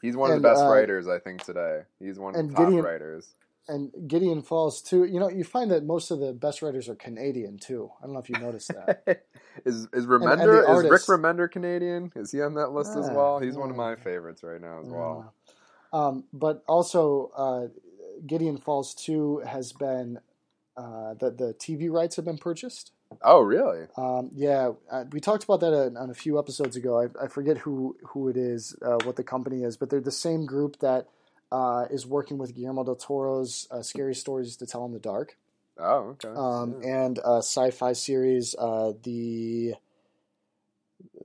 he's one of the best uh, writers I think today. He's one of the top Gideon- writers. And Gideon Falls too. You know, you find that most of the best writers are Canadian too. I don't know if you noticed that. is is and Remender is Rick Remender Canadian? Is he on that list as Ah, well? He's one of my favorites right now as well. Um, but also, uh, Gideon Falls two has been uh, the the TV rights have been purchased. Oh, really? Um, yeah, uh, we talked about that on, on a few episodes ago. I, I forget who who it is, uh, what the company is, but they're the same group that uh, is working with Guillermo del Toro's uh, Scary Stories to Tell in the Dark, Oh, okay. um, Yeah. and a sci-fi series, uh, the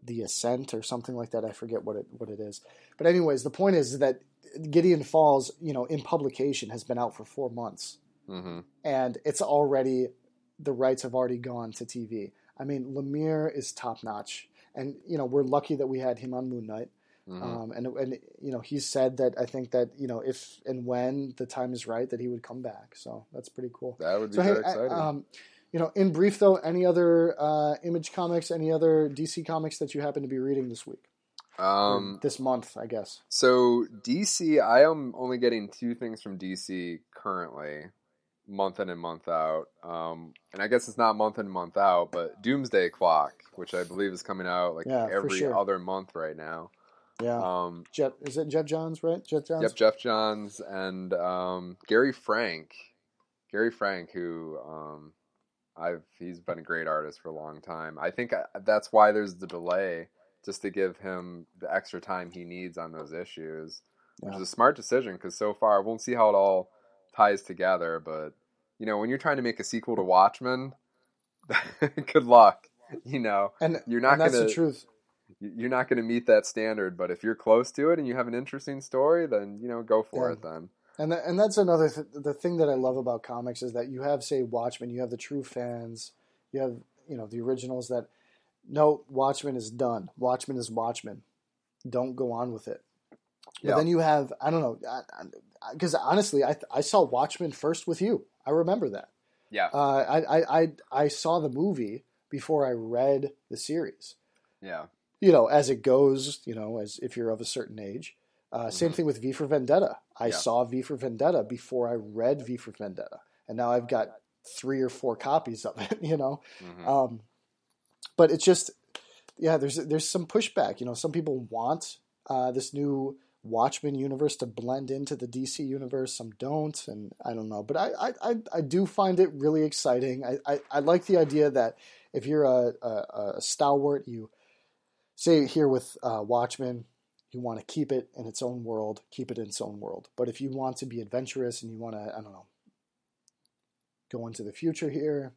the Ascent or something like that. I forget what it what it is. But anyways, the point is that Gideon Falls, you know, in publication has been out for four months hmm and it's already the rights have already gone to TV. I mean, Lemire is top notch, and you know we're lucky that we had him on Moon Knight. hmm Um, and and you know he said that I think that you know if and when the time is right that he would come back. So that's pretty cool. that would be So hey, very I- exciting. um, you know, in brief though, any other uh, Image comics, any other DC comics that you happen to be reading this week, um, this month, I guess. so DC, I am only getting two things from DC currently, month in and month out. Um, and I guess it's not month in and month out, but Doomsday Clock, which I believe is coming out like Yeah, every sure. other month right now. Yeah, Um, Jeff is it Geoff Johns, right? Geoff Johns. Yep, Geoff Johns and um, Gary Frank. Gary Frank, who um, I've he's been a great artist for a long time. I think I, that's why there's the delay, just to give him the extra time he needs on those issues, which Yeah. is a smart decision because so far we'll see how it all ties together. But you know, when you're trying to make a sequel to Watchmen, good luck. You know, And you're not and that's gonna the truth. you- you're not going to meet that standard. But if you're close to it and you have an interesting story, then you know go for Yeah. it. Then And that, and that's another th- the thing that I love about comics is that you have say Watchmen, you have the true fans, you have you know the originals that no Watchmen is done. Watchmen is Watchmen. Don't go on with it. But Yeah. then you have I don't know because honestly I I saw Watchmen first with you. I remember that. Yeah. Uh, I, I I I saw the movie before I read the series. Yeah. You know, as it goes. You know, as if you're of a certain age. Uh, Same Mhm. thing with V for Vendetta. I Yeah. saw V for Vendetta before I read V for Vendetta, and now I've got three or four copies of it. You know, Mhm. um, but it's just yeah. There's there's some pushback. You know, some people want uh, this new Watchmen universe to blend into the DC universe. Some don't, and I don't know. But I I, I, do find it really exciting. I, I, I like the idea that if you're a, a, a stalwart, you say here with uh, Watchmen. You want to keep it in its own world, keep it in its own world. But if you want to be adventurous and you want to, I don't know, go into the future here,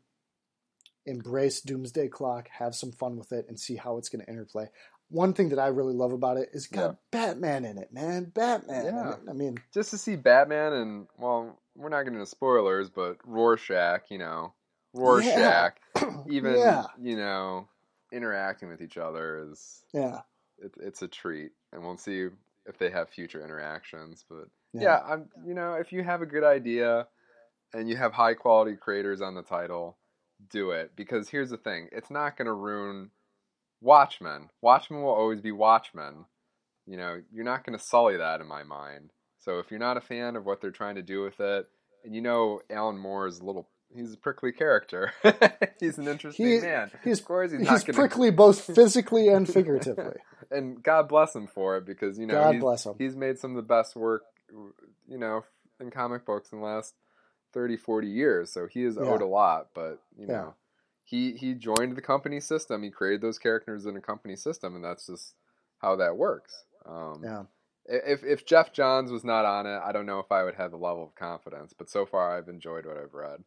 embrace Doomsday Clock, have some fun with it, and see how it's going to interplay. One thing that I really love about it is got Yeah. Batman in it, man. Batman. Yeah. I mean, Just to see Batman and well, we're not getting into spoilers, but Rorschach, you know, Rorschach, even yeah, you know, interacting with each other is yeah, it, it's a treat, and we'll see if they have future interactions. But yeah, yeah, I'm you know, if you have a good idea and you have high quality creators on the title, do it because here's the thing, it's not going to ruin Watchmen. Watchmen will always be Watchmen. You know, you're not going to sully that in my mind. So if you're not a fan of what they're trying to do with it, and you know Alan Moore is a little he's a prickly character. he's an interesting He- man. he's- of course he's, He's, not going prickly both physically and figuratively. and God bless him for it because you know God he's, bless him. he's made some of the best work you know in comic books in the last 30 40 years so he is Yeah. owed a lot but you Yeah. know he he joined the company system he created those characters in a company system and that's just how that works um, Yeah, if if Geoff Johns was not on it I don't know if I would have the level of confidence but so far I've enjoyed what I've read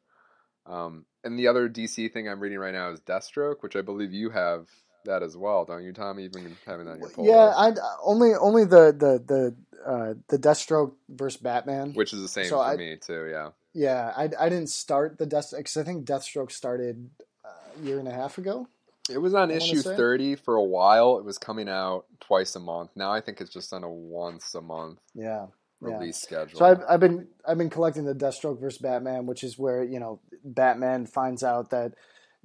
um, and the other DC thing I'm reading right now is Deathstroke which I believe you have that as well don't you Tommy you've been having that on your pull yeah. I only only the the the uh, the Deathstroke versus Batman. Which is the same So for I- me too, yeah. Yeah, I, I didn't start the Death because I think Deathstroke started year and a half ago. It was on I issue say. thirty for a while. It was coming out twice a month. Now I think it's just on a once a month Yeah, yeah. release schedule. So I've, I've been I've been collecting the Deathstroke versus Batman, which is where you know Batman finds out that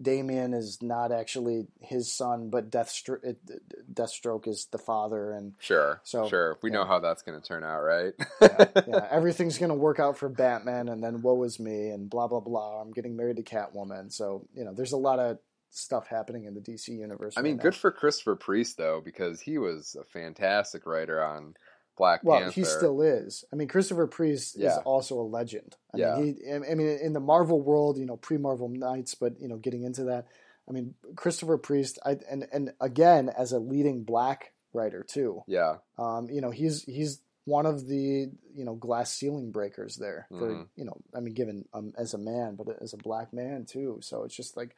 Damian is not actually his son, but Deathstroke, it, Deathstroke is the father, and sure, So, sure. We know how that's going to turn out, right? yeah, everything's gonna work out for Batman, and then woe is me, and blah blah blah. I'm getting married to Catwoman, so you know there's a lot of stuff happening in the DC universe. I right mean, now. good for Christopher Priest though, because he was a fantastic writer on Black Well, Panther. he still is. I mean, Christopher Priest is also a legend. I Yeah. mean, he. I mean, in the Marvel world, you know, pre-Marvel Knights, but you know, getting into that, I mean, Christopher Priest, I and and again as a leading black writer too. Yeah, Um, you know, he's he's one of the you know glass ceiling breakers there for Mhm. you know. I mean, given um, as a man, but as a black man too. So it's just like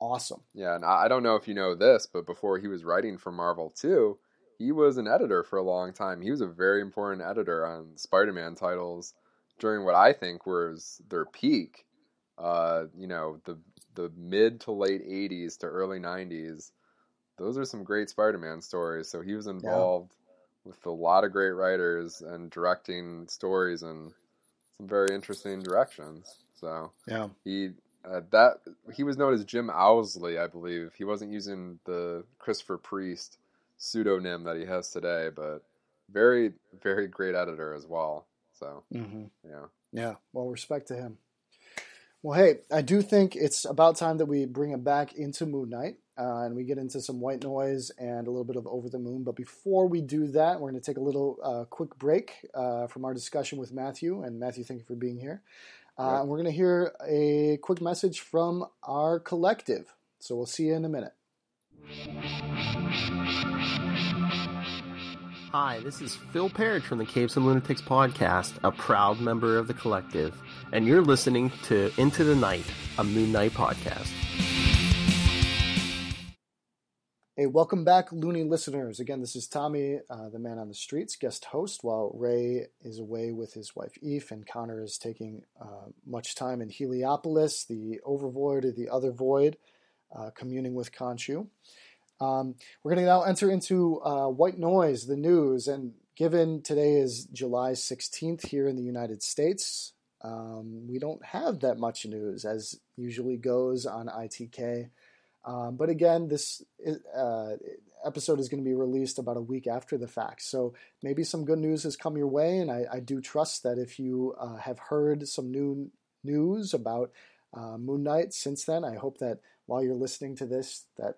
awesome. yeah. And I don't know if you know this, but before he was writing for Marvel too, he was an editor for a long time. He was a very important editor on Spider-Man titles during what I think was their peak. Uh, you know, the the mid to late '80s to early '90s. Those are some great Spider-Man stories. So he was involved with a lot of great writers and directing stories in some very interesting directions. So Yeah. he uh, that he was known as Jim Owsley, I believe. He wasn't using the Christopher Priest pseudonym that he has today, but very very great editor as well. So Mm-hmm. yeah, Yeah, well, respect to him. Well, hey, I do think it's about time that we bring it back into Moon Knight uh, and we get into some white noise and a little bit of Over the Moon. But before we do that, we're going to take a little uh, quick break uh, from our discussion with Matthew. And Matthew, thank you for being here. Uh, Yep. And we're going to hear a quick message from our collective. So we'll see you in a minute. Hi, this is Phil Parrish from the Caves and Lunatics podcast, a proud member of the collective, and you're listening to Into the Night, a Moon Knight podcast. Hey, welcome back, Looney listeners. Again, this is Tommy, uh, the man on the streets, guest host, while Ray is away with his wife Eve, and Connor is taking uh, much time in Heliopolis, the overvoid or the other void, uh, communing with Khonshu. Um, we're going to now enter into uh, white noise, the news, and given today is July 16th here in the United States, um, we don't have that much news as usually goes on ITK. Um, but again, this uh, episode is going to be released about a week after the fact. So maybe some good news has come your way. And I, I do trust that if you uh, have heard some new news about uh, Moon Knight since then, I hope that while you're listening to this, that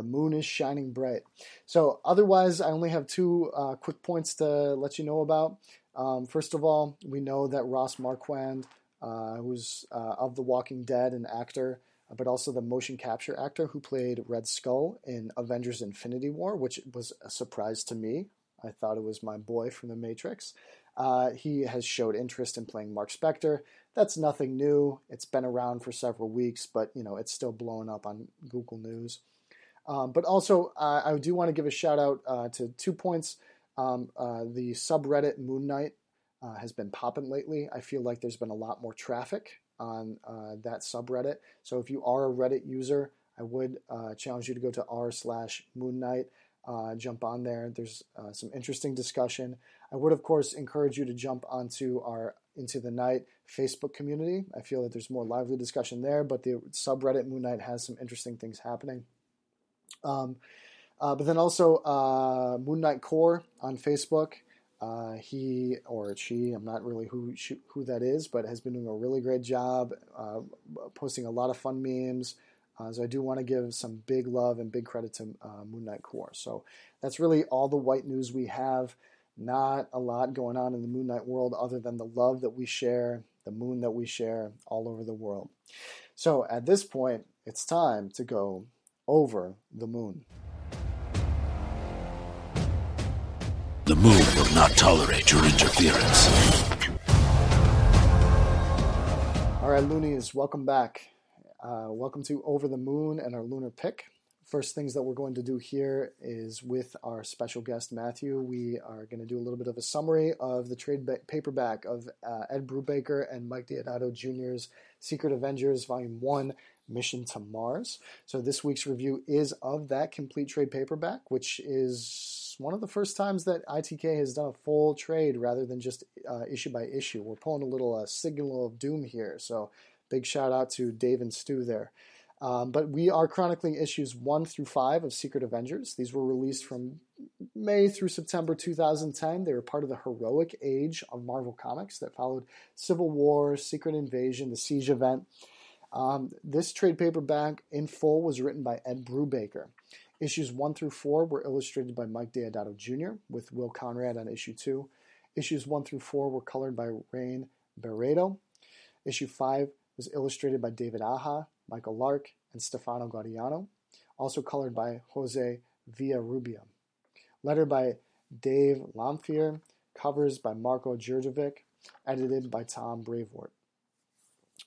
the moon is shining bright. So, otherwise, I only have two uh, quick points to let you know about. Um, first of all, we know that Ross Marquand, uh, who's uh, of The Walking Dead, an actor, but also the motion capture actor who played Red Skull in Avengers Infinity War, which was a surprise to me. I thought it was my boy from The Matrix. Uh, he has showed interest in playing Mark Spector. That's nothing new. It's been around for several weeks, but you know it's still blowing up on Google News. Um, but also, uh, I do want to give a shout out uh, to two points. Um, uh, the subreddit Moon Knight uh, has been popping lately. I feel like there's been a lot more traffic on uh, that subreddit. So if you are a Reddit user, I would uh, challenge you to go to r slash Moon Knight. jump on there. There's some interesting discussion. I would, of course, encourage you to jump onto our Into the Night Facebook community. I feel that there's more lively discussion there, but the subreddit Moon Knight has some interesting things happening. Um, uh, but then also uh, Moon Knight Core on Facebook. Uh, he or she, I'm not really who she, who that is, but has been doing a really great job uh, posting a lot of fun memes. Uh, so I do want to give some big love and big credit to uh, Moon Knight Core. So that's really all the white news we have. Not a lot going on in the Moon Knight world other than the love that we share, the moon that we share all over the world. So at this point, it's time to go over the moon. The moon will not tolerate your interference. All right, Loonies, welcome back. Uh, welcome to Over the Moon and our lunar pick. First things that we're going to do here is with our special guest Matthew. We are going to do a little bit of a summary of the trade ba- paperback of uh, Ed Brubaker and Mike Deodato Jr.'s Secret Avengers Volume 1 Mission to Mars. So this week's review is of that complete trade paperback, which is one of the first times that ITK has done a full trade rather than just uh, issue by issue. We're pulling a little uh, signal of doom here, so big shout out to Dave and Stu there. Um, but we are chronicling issues 1 through 5 of Secret Avengers. These were released from May through September 2010. They were part of the heroic age of Marvel Comics that followed Civil War, Secret Invasion, the Siege event. Um, this trade paperback in full was written by Ed Brubaker. Issues 1 through 4 were illustrated by Mike Deodato Jr., with Will Conrad on issue 2. Issues 1 through 4 were colored by Rain Beredo. Issue 5 was illustrated by David Aja, Michael Lark, and Stefano Gaudiano, also colored by Jose Villarrubia. Letter by Dave Lanphear, covers by Marko Djurdjevic, edited by Tom Brevoort.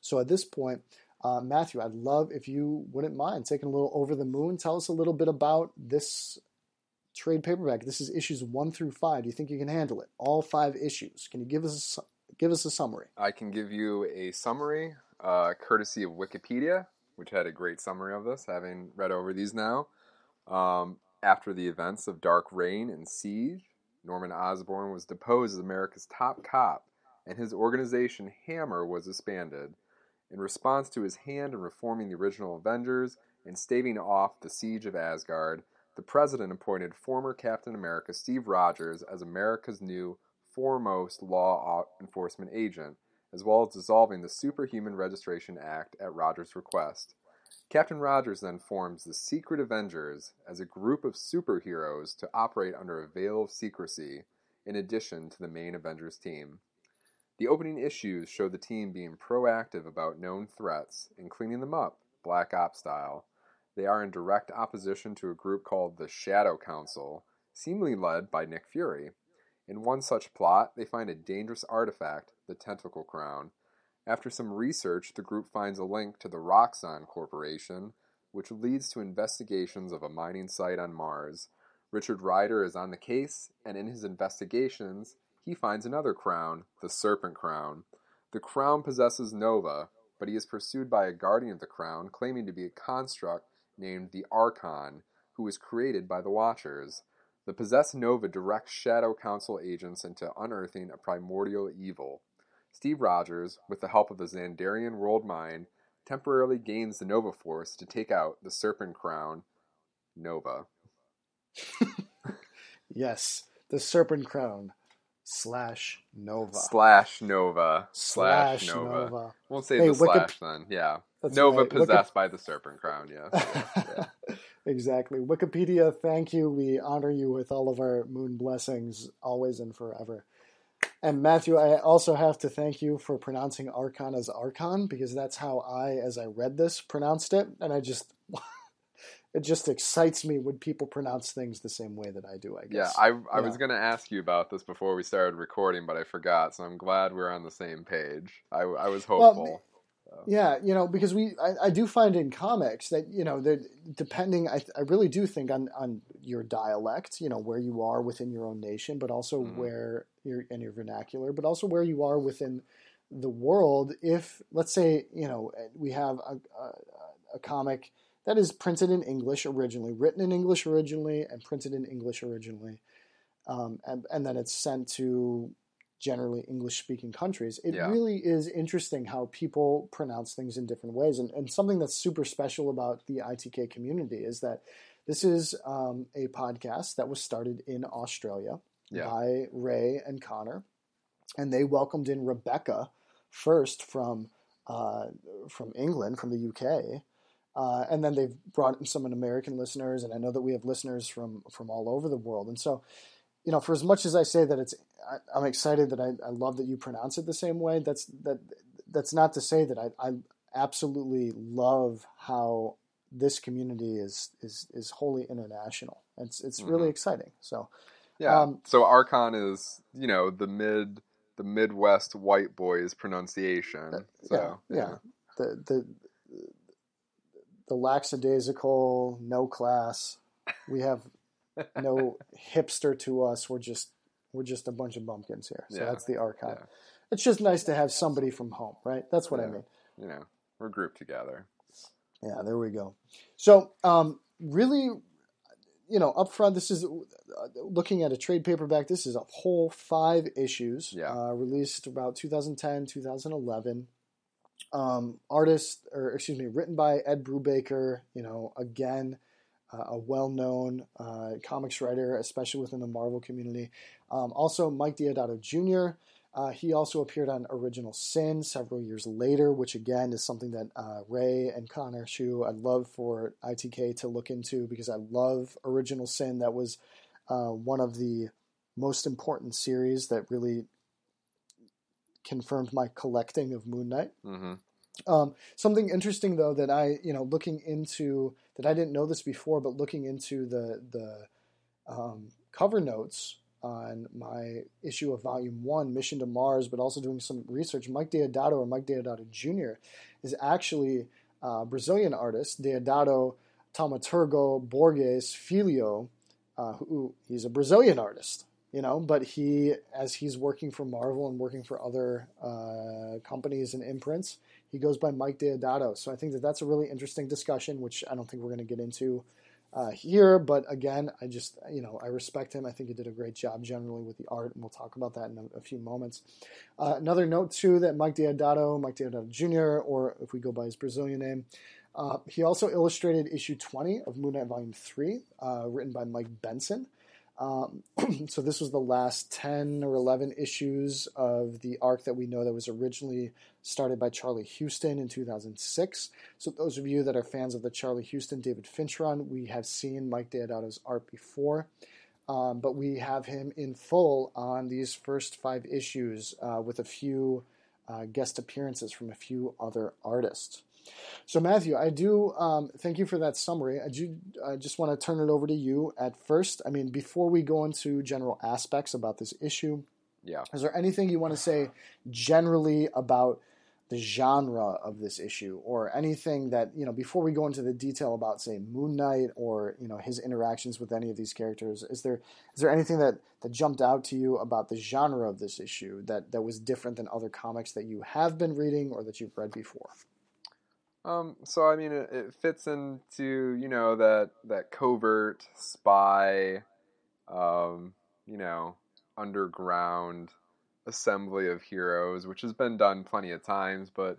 So at this point, uh, Matthew, I'd love if you wouldn't mind taking a little over the moon. Tell us a little bit about this trade paperback. This is issues one through five. Do you think you can handle it? All five issues. Can you give us a, give us a summary? I can give you a summary, uh, courtesy of Wikipedia, which had a great summary of this. Having read over these now, um, after the events of Dark Reign and Siege, Norman Osborn was deposed as America's top cop, and his organization Hammer was disbanded. In response to his hand in reforming the original Avengers and staving off the siege of Asgard, the president appointed former Captain America Steve Rogers as America's new foremost law enforcement agent, as well as dissolving the Superhuman Registration Act at Rogers' request. Captain Rogers then forms the Secret Avengers as a group of superheroes to operate under a veil of secrecy, in addition to the main Avengers team. The opening issues show the team being proactive about known threats and cleaning them up, Black Ops style. They are in direct opposition to a group called the Shadow Council, seemingly led by Nick Fury. In one such plot, they find a dangerous artifact, the Tentacle Crown. After some research, the group finds a link to the Roxxon Corporation, which leads to investigations of a mining site on Mars. Richard Rider is on the case, and in his investigations, he finds another crown, the Serpent Crown. The crown possesses Nova, but he is pursued by a guardian of the crown claiming to be a construct named the Archon, who was created by the Watchers. The possessed Nova directs Shadow Council agents into unearthing a primordial evil. Steve Rogers, with the help of the Xandarian World Mind, temporarily gains the Nova Force to take out the Serpent Crown Nova. Yes, the Serpent Crown slash Nova Slash Nova. slash Slash Nova. Nova. We'll say Hey, the Wiki- slash then. Yeah. That's Nova right. Possessed by the Serpent Crown, yeah. exactly. Wikipedia, thank you. We honor you with all of our moon blessings, always and forever. And Matthew, I also have to thank you for pronouncing Archon as Archon because that's how I, as I read this, pronounced it, and I just. It just excites me when people pronounce things the same way that I do. I Yeah, guess. I, I was going to ask you about this before we started recording, but I forgot, so I'm glad we're on the same page. I, I was Well, hopeful. Yeah, you know, because we, I, I do find in comics that you know, that depending, I, I really do think on on your dialect, you know, where you are within your own nation, but also Mhm. where you're in your vernacular, but also where you are within the world. If let's say, you know, we have a, a, a comic that is printed in English originally, written in English originally, and printed in English originally, um, and and then it's sent to generally English speaking countries, it Yeah. really is interesting how people pronounce things in different ways. And, and something that's super special about the ITK community is that this is um, a podcast that was started in Australia Yeah. by Ray and Connor. And they welcomed in Rebecca first from uh, from England, from the UK. Uh, and then they've brought in some American listeners, and I know that we have listeners from from all over the world. And so, you know, for as much as I say that it's, I, I'm excited that I, I love that you pronounce it the same way. That's that. That's not to say that I, I absolutely love how this community is is is wholly international. It's it's really Mhm. exciting. So Yeah. Um, so Archon is, you know, the mid the Midwest white boys pronunciation. So Uh, yeah, yeah. the the the lackadaisical, no class. We have no hipster to us. We're just we're just a bunch of bumpkins here. So Yeah, that's the archive. yeah. It's just nice to have somebody from home, right? That's what I mean. You know, we're grouped together. Yeah, there we go. So, um, really, you know, up front, this is uh, looking at a trade paperback. This is a whole five issues, Yeah. uh, released about 2010, 2011. Um, artist, or excuse me, written by Ed Brubaker. You know, again, uh, a well-known uh, comics writer, especially within the Marvel community. Um, also, Mike Deodato Jr. Uh, he also appeared on Original Sin several years later, which again is something that uh, Ray and Connor Shu I'd love for ITK to look into because I love Original Sin. That was uh, one of the most important series that really confirmed my collecting of Moon Knight. hmm Um, something interesting though that I, you know, looking into that I didn't know this before, but looking into the the um, cover notes on my issue of Volume One, Mission to Mars, but also doing some research. Mike Deodato or Mike Deodato Jr. is actually a Brazilian artist, Deodato Taumaturgo Borges Filho, uh, who he's a Brazilian artist you know but he as he's working for marvel and working for other uh, companies and imprints he goes by mike deodato. So i think that that's a really interesting discussion which i don't think we're going to get into uh, here. But again i just you know i respect him. I think he did a great job generally with the art and we'll talk about that in a, a few moments. Uh, another note too that mike deodato mike deodato jr or if we go by his brazilian name uh, he also illustrated issue 20 of moon knight volume 3 uh, written by mike benson um, so this was the last 10 or 11 issues of the arc that we know that was originally started by Charlie Huston in 2006. So those of you that are fans of the Charlie Huston David Finch run, we have seen Mike Deodato's art before. Um, but we have him in full on these first five issues uh, with a few uh, guest appearances from a few other artists. So, Matthew, I do um, thank you for that summary. I, do, I just want to turn it over to you at first. I mean, before we go into general aspects about this issue, Yeah. is there anything you want to say generally about the genre of this issue, or anything that you know before we go into the detail about, say, Moon Knight or you know his interactions with any of these characters? Is there is there anything that that jumped out to you about the genre of this issue that that was different than other comics that you have been reading or that you've read before? Um, so I mean, it, it fits into you know that that covert spy um, you know, underground assembly of heroes, which has been done plenty of times, but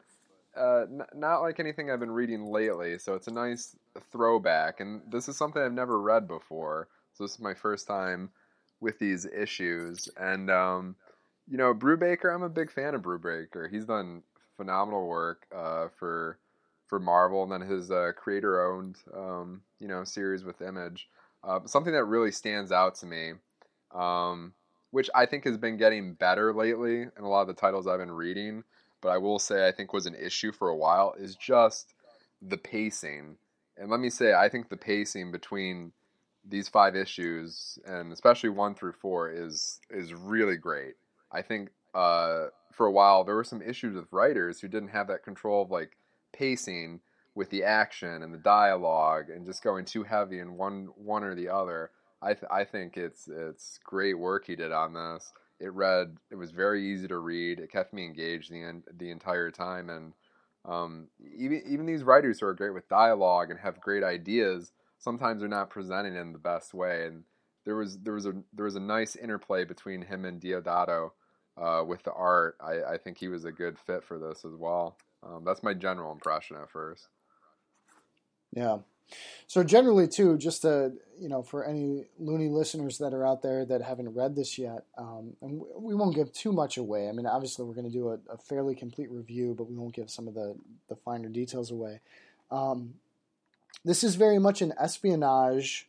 uh, n- not like anything I've been reading lately. So it's a nice throwback, and this is something I've never read before. So this is my first time with these issues, and um, you know, Brubaker. I'm a big fan of Brubaker. He's done phenomenal work uh, for for Marvel, and then his uh, creator-owned um, you know series with Image. Uh, something that really stands out to me, um, which I think has been getting better lately in a lot of the titles I've been reading, but I will say I think was an issue for a while is just the pacing. And let me say, I think the pacing between these five issues and especially one through four is is really great. I think uh, for a while there were some issues with writers who didn't have that control of like pacing with the action and the dialogue and just going too heavy in one one or the other. I th- I think it's it's great work he did on this. It read it was very easy to read. It kept me engaged the en- the entire time and um, even even these writers who are great with dialogue and have great ideas sometimes they're not presenting in the best way and there was there was a there was a nice interplay between him and Deodato uh, with the art. I, I think he was a good fit for this as well. Um, that's my general impression at first. Yeah. So generally, too, just to you know, for any loony listeners that are out there that haven't read this yet, um, and we won't give too much away. I mean, obviously, we're going to do a, a, fairly complete review, but we won't give some of the the finer details away. Um, this is very much an espionage.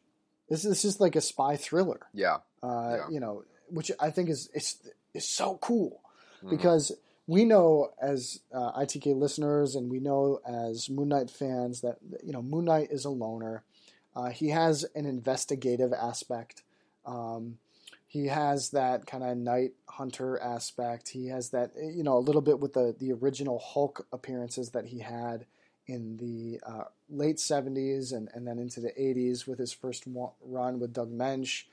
This this is like a spy thriller. Yeah. Uh, Yeah. You know, which I think is is is so cool Mhm. because we know as uh, ITK listeners and we know as Moon Knight fans that you know Moon Knight is a loner. Uh, he has an investigative aspect. Um, he has that kind of night hunter aspect. He has that you know a little bit with the the original Hulk appearances that he had in the uh, late '70s and, and then into the '80s with his first run with Doug Moench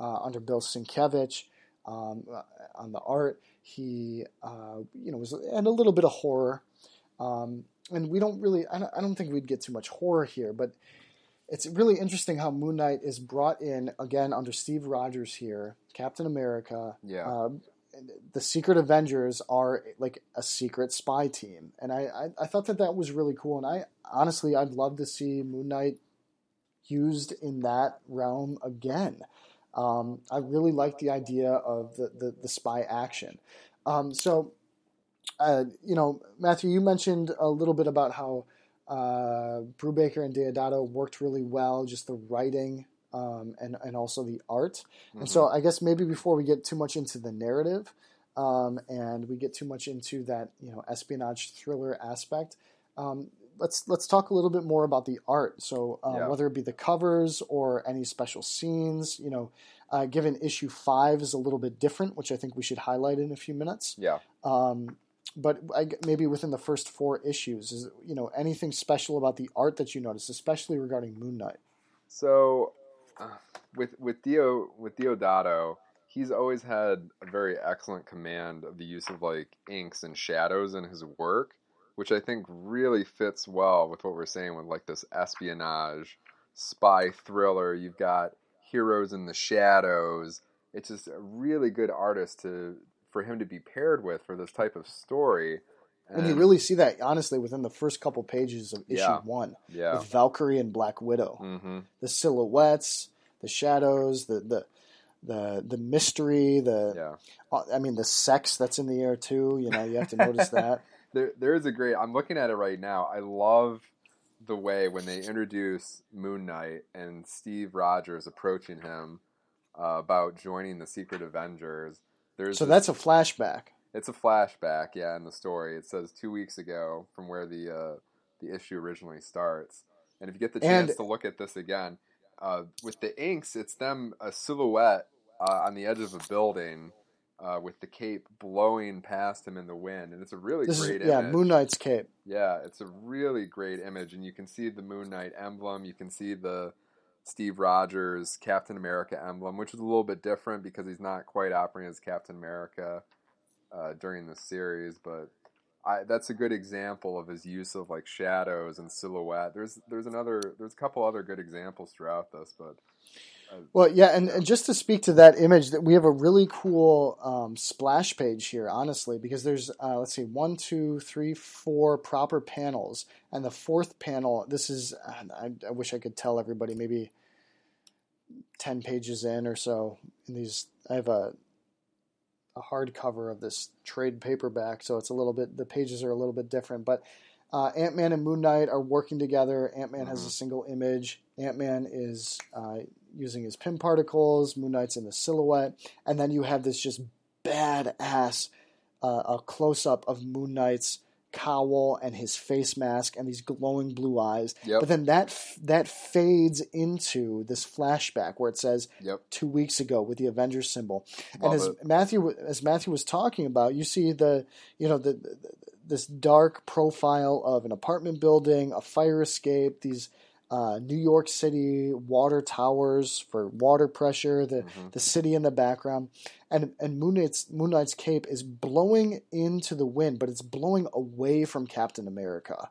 uh, under Bill Sienkiewicz um, on the art. He, uh, you know, was and a little bit of horror, um, and we don't really. I don't, I don't think we'd get too much horror here, but it's really interesting how Moon Knight is brought in again under Steve Rogers here, Captain America. Yeah. Uh, the Secret Avengers are like a secret spy team, and I, I, I thought that that was really cool. And I honestly, I'd love to see Moon Knight used in that realm again. Um, I really like the idea of the, the, the spy action. Um, so, uh, you know, Matthew, you mentioned a little bit about how uh, Brubaker and Deodato worked really well, just the writing um, and, and also the art. And so, I guess maybe before we get too much into the narrative um, and we get too much into that, you know, espionage thriller aspect, um, let's let's talk a little bit more about the art. So uh, Yeah. whether it be the covers or any special scenes, you know, uh, given issue five is a little bit different, which I think we should highlight in a few minutes. yeah. Um, but I, maybe within the first four issues, is you know anything special about the art that you noticed, especially regarding Moon Knight? So uh, with with Dio with Deodato, he's always had a very excellent command of the use of like inks and shadows in his work, which I think really fits well with what we're saying with like this espionage spy thriller. You've got heroes in the shadows. It's just a really good artist to for him to be paired with for this type of story. And you really see that honestly within the first couple pages of issue Yeah. one yeah. with Valkyrie and Black Widow. Mm-hmm. The silhouettes, the shadows, the the the the mystery, the Yeah. I mean the sex that's in the air too. You know, you have to notice that. There there is a great I'm looking at it right now. I love the way when they introduce Moon Knight and Steve Rogers approaching him uh, about joining the Secret Avengers. There's So this- that's a flashback. it's a flashback, yeah, in the story. It says two weeks ago from where the uh, the issue originally starts. And if you get the chance And- to look at this again, uh, with the inks, it's them a silhouette uh, on the edge of a building uh, with the cape blowing past him in the wind, and it's a really This great is yeah, image. Moon Knight's cape. Yeah, it's a really great image, and you can see the Moon Knight emblem. You can see the Steve Rogers Captain America emblem, which is a little bit different because he's not quite operating as Captain America uh, during the series. But I, that's a good example of his use of like shadows and silhouette. There's there's another there's a couple other good examples throughout this, but Well, yeah, and, and just to speak to that image, that we have a really cool um, splash page here, honestly, because there's uh, let's see, one, two, three, four proper panels, and the fourth panel. This is I, I wish I could tell everybody maybe ten pages in or so. In these, I have a a hardcover of this trade paperback, so it's a little bit the pages are a little bit different, but. Uh, Ant Man and Moon Knight are working together. Ant Man has a single image. Ant Man is uh, using his Pym particles. Moon Knight's in the silhouette, and then you have this just badass uh, a close up of Moon Knight's cowl and his face mask and these glowing blue eyes. Yep. But then that f- that fades into this flashback where it says yep, two weeks ago with the Avengers symbol. Love and as it. Matthew as Matthew was talking about, you see the you know the, the this dark profile of an apartment building, a fire escape, these uh, New York City water towers for water pressure, the Mm-hmm. the city in the background, and and Moon Knight's, cape is blowing into the wind, but it's blowing away from Captain America.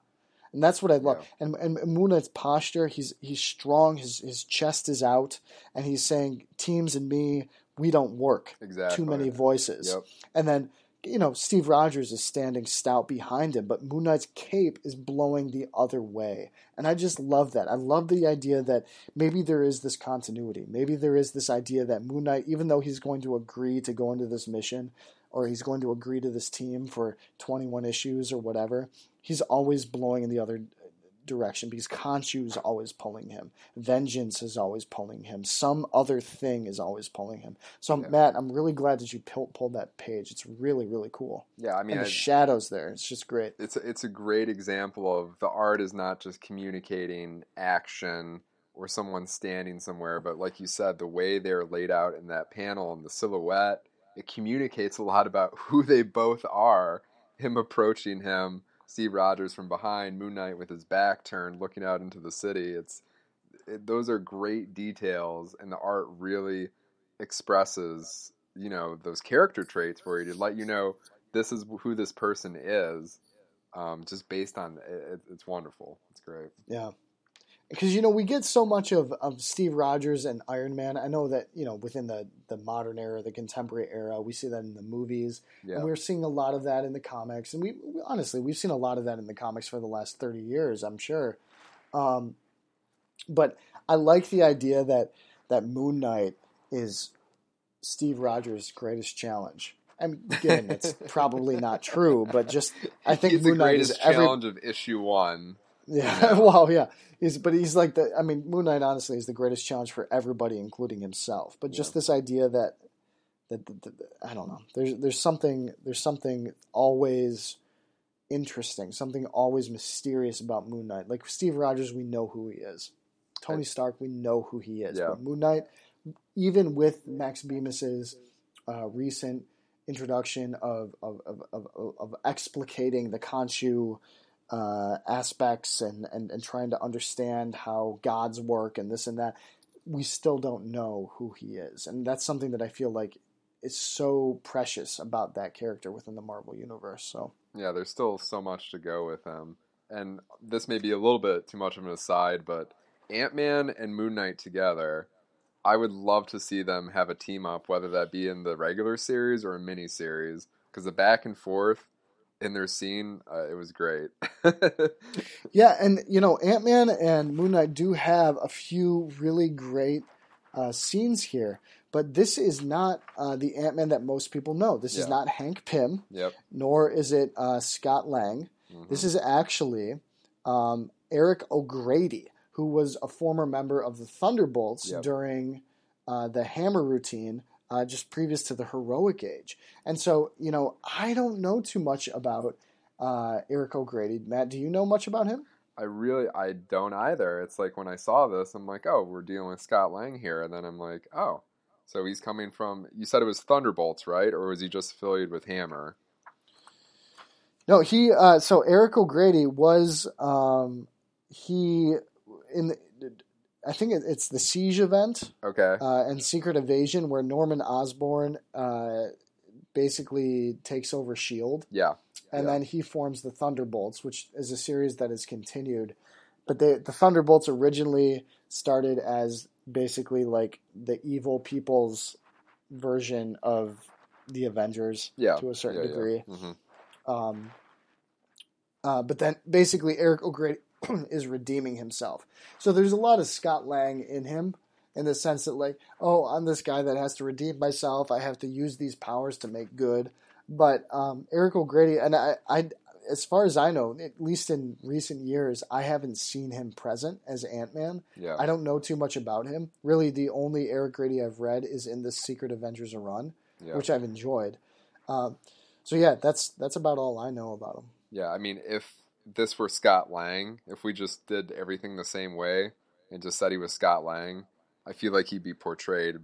And that's what I love. And, and Moon Knight's posture, he's he's strong, his his chest is out, and he's saying, Teams and me, we don't work. exactly. Too many voices. Yep. And then, you know, Steve Rogers is standing stout behind him, but Moon Knight's cape is blowing the other way. And I just love that. I love the idea that maybe there is this continuity. Maybe there is this idea that Moon Knight, even though he's going to agree to go into this mission, or he's going to agree to this team for 21 issues or whatever, he's always blowing in the other direction because Khonshu is always pulling him. Vengeance is always pulling him. Some other thing is always pulling him. So, Yeah. Matt, I'm really glad that you pull, pulled that page. It's really, really cool. Yeah, I mean, and the I- shadows there, it's just great. it's a, it's a great example of the art is not just communicating action or someone standing somewhere, but like you said, the way they're laid out in that panel and the silhouette, it communicates a lot about who they both are. Him approaching him, Steve Rogers from behind, Moon Knight with his back turned, looking out into the city. It's it, those are great details, and the art really expresses, you know, those character traits for you to let you know this is who this person is um, just based on it, it's wonderful. It's great. Yeah. Because, you know, we get so much of, of Steve Rogers and Iron Man. I know that, you know, within the, the modern era, the contemporary era, we see that in the movies. Yeah, And we're seeing a lot of that in the comics. And we, we- honestly, we've seen a lot of that in the comics for the last 30 years, I'm sure. Um, but I like the idea that, that Moon Knight is Steve Rogers' greatest challenge. I mean, again, it's probably not true, but just I think He's the Moon Knight is greatest every challenge of issue one. Yeah, well, yeah. He's but he's like the. I mean, Moon Knight honestly is the greatest challenge for everybody, including himself. But just Yeah. this idea that that, that, that- I don't know. There's there's something there's something always interesting, something always mysterious about Moon Knight. Like Steve Rogers, we know who he is. Tony Stark, we know who he is. Yeah. But Moon Knight, even with Max Bemis's uh, recent introduction of of, of, of, of, of explicating the Khonshu uh, aspects and, and, and trying to understand how gods work and this and that, we still don't know who he is. And that's something that I feel like is so precious about that character within the Marvel Universe. So, Yeah, there's still so much to go with him. And this may be a little bit too much of an aside, but Ant Man and Moon Knight together, I would love to see them have a team up, whether that be in the regular series or a mini series, because the back and forth in their scene, uh, it was great. yeah, and you know, Ant Man and Moon Knight do have a few really great uh, scenes here. But this is not uh, the Ant Man that most people know. This is not Hank Pym, yep. nor is it uh, Scott Lang. Mhm. This is actually um, Eric O'Grady, who was a former member of the Thunderbolts Yep. during uh, the Hammer routine, uh, just previous to the Heroic Age. And so, you know, I don't know too much about uh, Eric O'Grady. Matt, do you know much about him? I really I don't either. It's like when I saw this, I'm like, oh, we're dealing with Scott Lang here, and then I'm like, oh, so he's coming from. You said it was Thunderbolts, right? Or was he just affiliated with Hammer? No, he. Uh, so Eric O'Grady was um, he in. The, I think it, it's the Siege event. Okay. uh, and Secret Invasion, where Norman Osborn uh, basically takes over Shield, Yeah. and Yeah. then he forms the Thunderbolts, which is a series that is continued. But they, the Thunderbolts originally started as basically like the evil people's version of the Avengers Yeah. to a certain yeah, yeah. degree. Mhm. Um, uh, but then basically Eric O'Grady is redeeming himself. So there's a lot of Scott Lang in him in the sense that like, oh, I'm this guy that has to redeem myself. I have to use these powers to make good. But um, Eric O'Grady, and I, I, as far as I know, at least in recent years, I haven't seen him present as Ant Man. Yeah. I don't know too much about him. Really, the only Eric Grady I've read is in the Secret Avengers a run, yeah. which I've enjoyed. Um, so yeah, that's that's about all I know about him. Yeah, I mean, if this were Scott Lang, if we just did everything the same way and just said he was Scott Lang, I feel like he'd be portrayed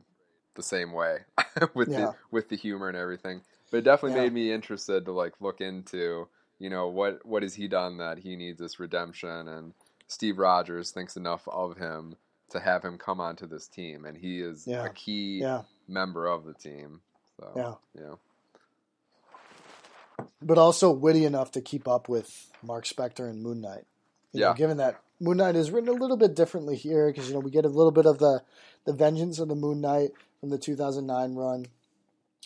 the same way with Yeah. the with the humor and everything. But it definitely Yeah. made me interested to like look into, you know, what what has he done that he needs this redemption and Steve Rogers thinks enough of him to have him come onto this team and he is Yeah. a key member of the team. So yeah, yeah. But also witty enough to keep up with Mark Spector and Moon Knight. You know, Yeah. given that Moon Knight is written a little bit differently here, because you know we get a little bit of the the vengeance of the Moon Knight from the 2009 run.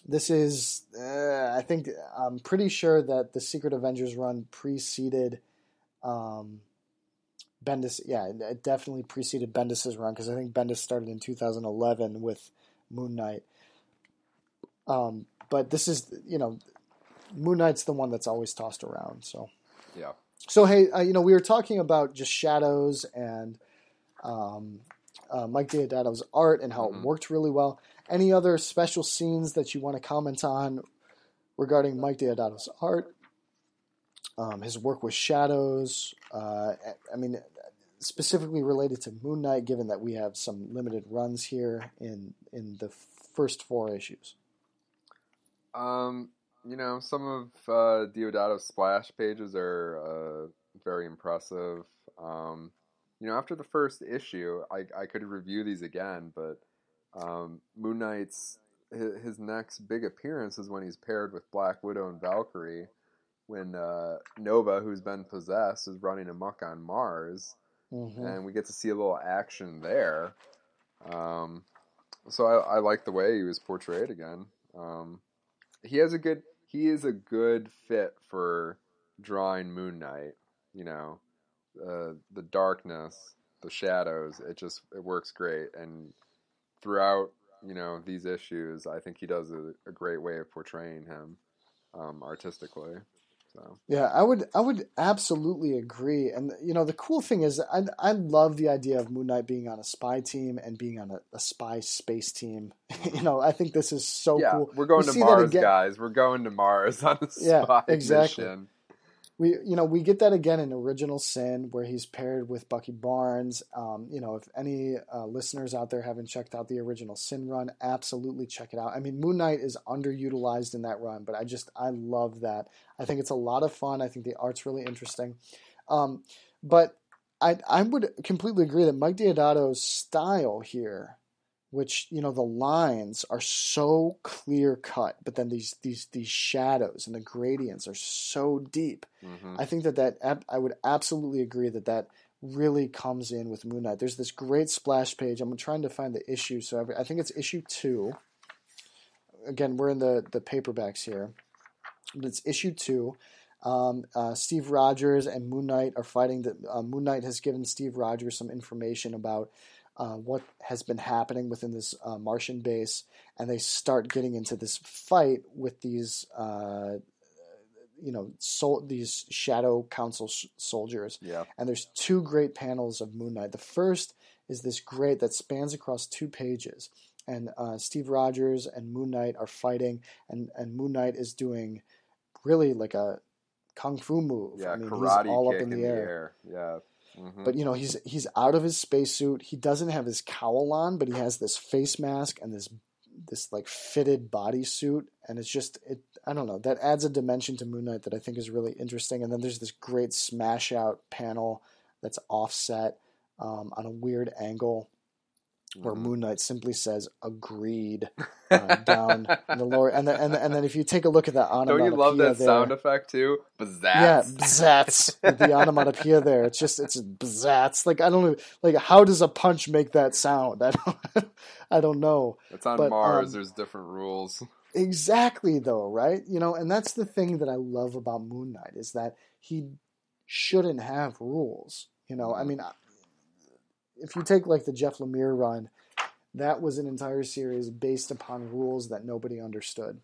This is, uh, I think, I'm pretty sure that the Secret Avengers run preceded um, Bendis. Yeah, it definitely preceded Bendis's run because I think Bendis started in 2011 with Moon Knight. Um, but this is, you know, Moon Knight's the one that's always tossed around. So, Yeah. so hey, uh, you know, we were talking about just shadows and um, uh, Mike Deodato's art and how Mhm. it worked really well. Any other special scenes that you want to comment on regarding Mike Deodato's art? Um, his work with shadows. Uh, I mean, specifically related to Moon Knight, given that we have some limited runs here in in the first four issues. Um, you know, some of uh, Deodato's splash pages are uh, very impressive. Um, you know, after the first issue, I, I could review these again, but um, Moon Knight's his, his next big appearance is when he's paired with Black Widow and Valkyrie. When uh, Nova, who's been possessed, is running amok on Mars, Mm-hmm. and we get to see a little action there. Um, so I, I like the way he was portrayed again. Um, he has a good he is a good fit for drawing Moon Knight. You know, uh, the darkness, the shadows. It just it works great, and throughout you know these issues, I think he does a, a great way of portraying him um, artistically. So Yeah, I would I would absolutely agree. And you know, the cool thing is I I love the idea of Moon Knight being on a spy team and being on a, a spy space team. you know, I think this is so yeah, cool. we're going We to Mars, guys. We're going to Mars on a Yeah, spy exactly. mission. We you know, we get that again in Original Sin where he's paired with Bucky Barnes. Um, you know, if any uh, listeners out there haven't checked out the Original Sin run, absolutely check it out. I mean, Moon Knight is underutilized in that run, but I just I love that. I think it's a lot of fun. I think the art's really interesting. Um, but I I would completely agree that Mike Deodato's style here, which you know the lines are so clear cut, but then these these these shadows and the gradients are so deep. hmm I think that that I would absolutely agree that that really comes in with Moon Knight. There's this great splash page. I'm trying to find the issue, so I think it's issue two. Again, we're in the the paperbacks here, but it's issue two. Um, uh, Steve Rogers and Moon Knight are fighting. The, uh, Moon Knight has given Steve Rogers some information about uh, what has been happening within this uh, Martian base, and they start getting into this fight with these, uh, you know, sol- these Shadow Council s- soldiers. Yeah. And there's two great panels of Moon Knight. The first is this great that spans across two pages, and uh, Steve Rogers and Moon Knight are fighting, and and Moon Knight is doing really like a kung fu move. Yeah, I mean, karate he's all kick up in the, air. Yeah. Hmm But you know, he's he's out of his spacesuit. He doesn't have his cowl on, but he has this face mask and this this like fitted bodysuit, and it's just it. I don't know. That adds a dimension to Moon Knight that I think is really interesting. And then there's this great smash out panel that's offset um, on a weird angle. Where Mhm. Moon Knight simply says "agreed" uh, down in the lower, and then and, then- and then if you take a look at the Don't you love that there, sound effect too? Bazzats. yeah, bzats, the onomatopoeia there. It's just it's bzats. Like I don't know, like how does a punch make that sound? I don't, I don't know. It's on But, Mars. um, There's different rules. Exactly, though, right? You know, and that's the thing that I love about Moon Knight is that he shouldn't have rules. You know, I Mhm. mean, if you take like the Jeff Lemire run, that was an entire series based upon rules that nobody understood.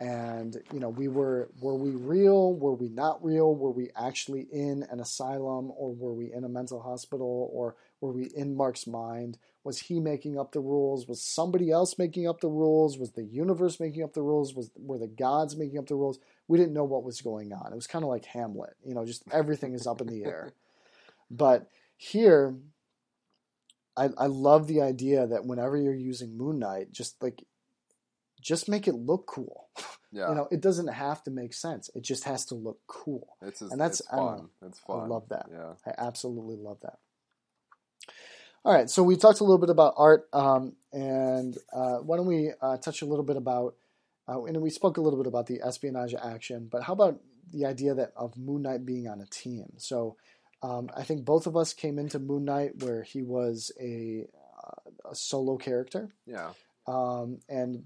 And you know, we were were we real? Were we not real? Were we actually in an asylum, or were we in a mental hospital, or were we in Mark's mind? Was he making up the rules? Was somebody else making up the rules? Was the universe making up the rules? Was were the gods making up the rules? We didn't know what was going on. It was kind of like Hamlet, you know, just everything is up in the air. But here, I, I love the idea that whenever you're using Moon Knight, just like, just make it look cool. Yeah. You know, it doesn't have to make sense. It just has to look cool. it's just, and that's- it's I fun. It's fun. I love that. Yeah. I absolutely love that. All right, so we talked a little bit about art, um, and uh, why don't we uh, touch a little bit about, uh, and we spoke a little bit about the espionage action, but how about the idea that of Moon Knight being on a team? So um, I think both of us came into Moon Knight where he was a, uh, a solo character, Yeah. um, and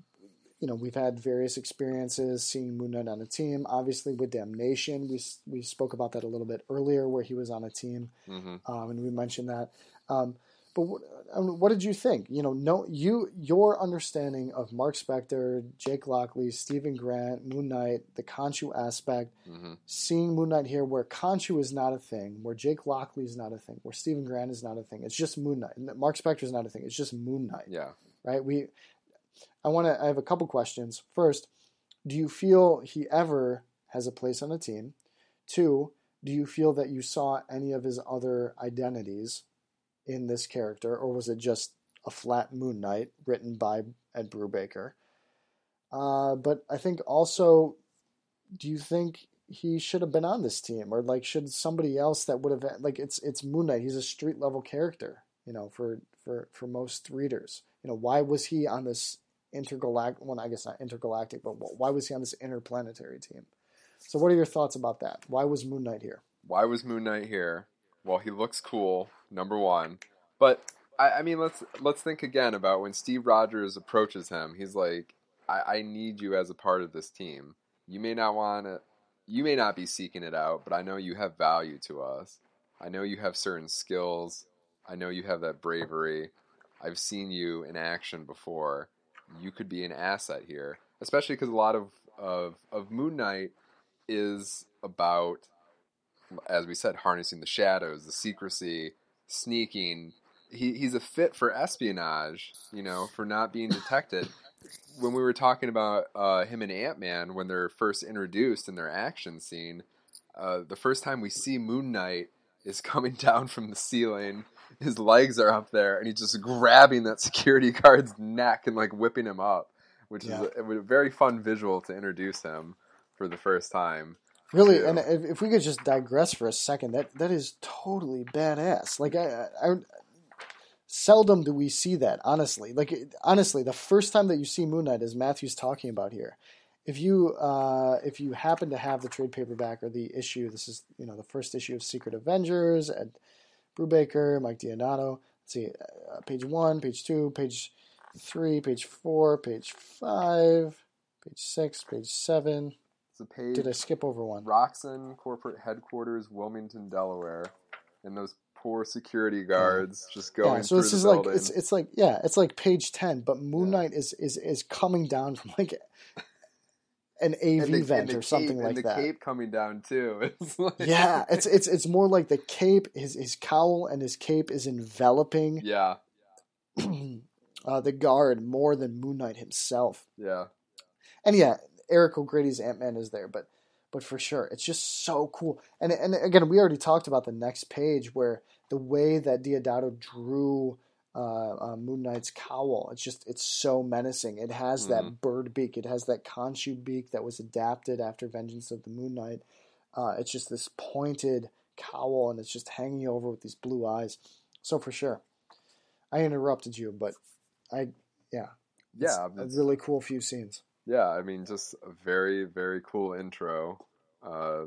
you know we've had various experiences seeing Moon Knight on a team. Obviously, with Damnation, we we spoke about that a little bit earlier, where he was on a team mm-hmm. um, and we mentioned that. Um, but what, I mean, what did you think? You know, no, you your understanding of Mark Spector, Jake Lockley, Stephen Grant, Moon Knight, the Khonshu aspect, hmm seeing Moon Knight here, where Khonshu is not a thing, where Jake Lockley is not a thing, where Stephen Grant is not a thing. It's just Moon Knight. Mark Spector is not a thing. It's just Moon Knight Yeah. right? We, I want to. I have a couple questions. First, do you feel he ever has a place on a team? Two, do you feel that you saw any of his other identities in this character, or was it just a flat Moon Knight written by Ed Brubaker? Uh, but I think also, do you think he should have been on this team, or like should somebody else that would have like it's it's Moon Knight? He's a street level character, you know, for for for most readers. You know, why was he on this intergalactic? Well, I guess not intergalactic, but why was he on this interplanetary team? So, what are your thoughts about that? Why was Moon Knight here? Why was Moon Knight here? Well, he looks cool, number one. But I, I mean, let's let's think again about when Steve Rogers approaches him. He's like, I, "I need you as a part of this team. You may not want to, you may not be seeking it out, but I know you have value to us. I know you have certain skills. I know you have that bravery. I've seen you in action before. You could be an asset here, especially because a lot of of of Moon Knight is about as we said, harnessing the shadows, the secrecy, sneaking. He, he's a fit for espionage, you know, for not being detected. when we were talking about uh, him and Ant Man, when they're first introduced in their action scene, uh, the first time we see Moon Knight is coming down from the ceiling. His legs are up there, and he's just grabbing that security guard's neck and like whipping him up, which Yeah. is a, a very fun visual to introduce him for the first time. Really, and if, if we could just digress for a second, that that is totally badass. Like I, I, I seldom do we see that. Honestly, like honestly, the first time that you see Moon Knight, as Matthew's talking about here, if you uh, if you happen to have the trade paperback or the issue, this is you know the first issue of Secret Avengers, Ed Brubaker, Mike Deodato. Let's see, uh, page one, page two, page three, page four, page five, page six, page seven. It's a page. Did I skip over one? Roxxon corporate headquarters, Wilmington, Delaware, and those poor security guards just going yeah, so through this is building. like it's it's like yeah, it's like page ten, but Moon Yeah. Knight is is is coming down from like an AV the- vent or something cape, like and the that. cape coming down too. It's like, Yeah, it's it's it's more like the cape. His his cowl and his cape is enveloping yeah, uh, the guard more than Moon Knight himself. yeah, And yeah, Eric O'Grady's Ant Man is there, but but for sure, it's just so cool. And and again, we already talked about the next page where the way that Deodato drew uh, uh, Moon Knight's cowl, it's just it's so menacing. It has that Mhm. bird beak. It has that Khonshu beak that was adapted after Vengeance of the Moon Knight. Uh, it's just this pointed cowl, and it's just hanging over with these blue eyes. So for sure. I interrupted you, but I yeah Yeah, a it's- really cool few scenes. Yeah, I mean, just a very, very cool intro. Uh,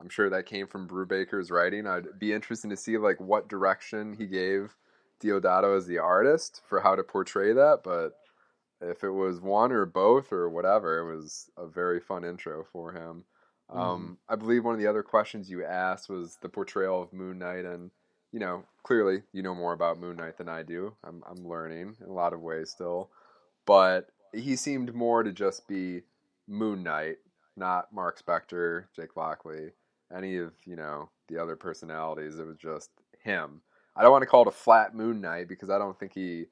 I'm sure that came from Brubaker's writing. I'd be interested to see like what direction he gave Deodato as the artist for how to portray that. But if it was one or both or whatever, it was a very fun intro for him. Um, I believe one of the other questions you asked was the portrayal of Moon Knight, and you know, clearly you know more about Moon Knight than I do. I'm I'm learning in a lot of ways still, but he seemed more to just be Moon Knight, not Mark Spector, Jake Lockley, any of you know the other personalities. It was just him. I don't want to call it a flat Moon Knight because I don't think he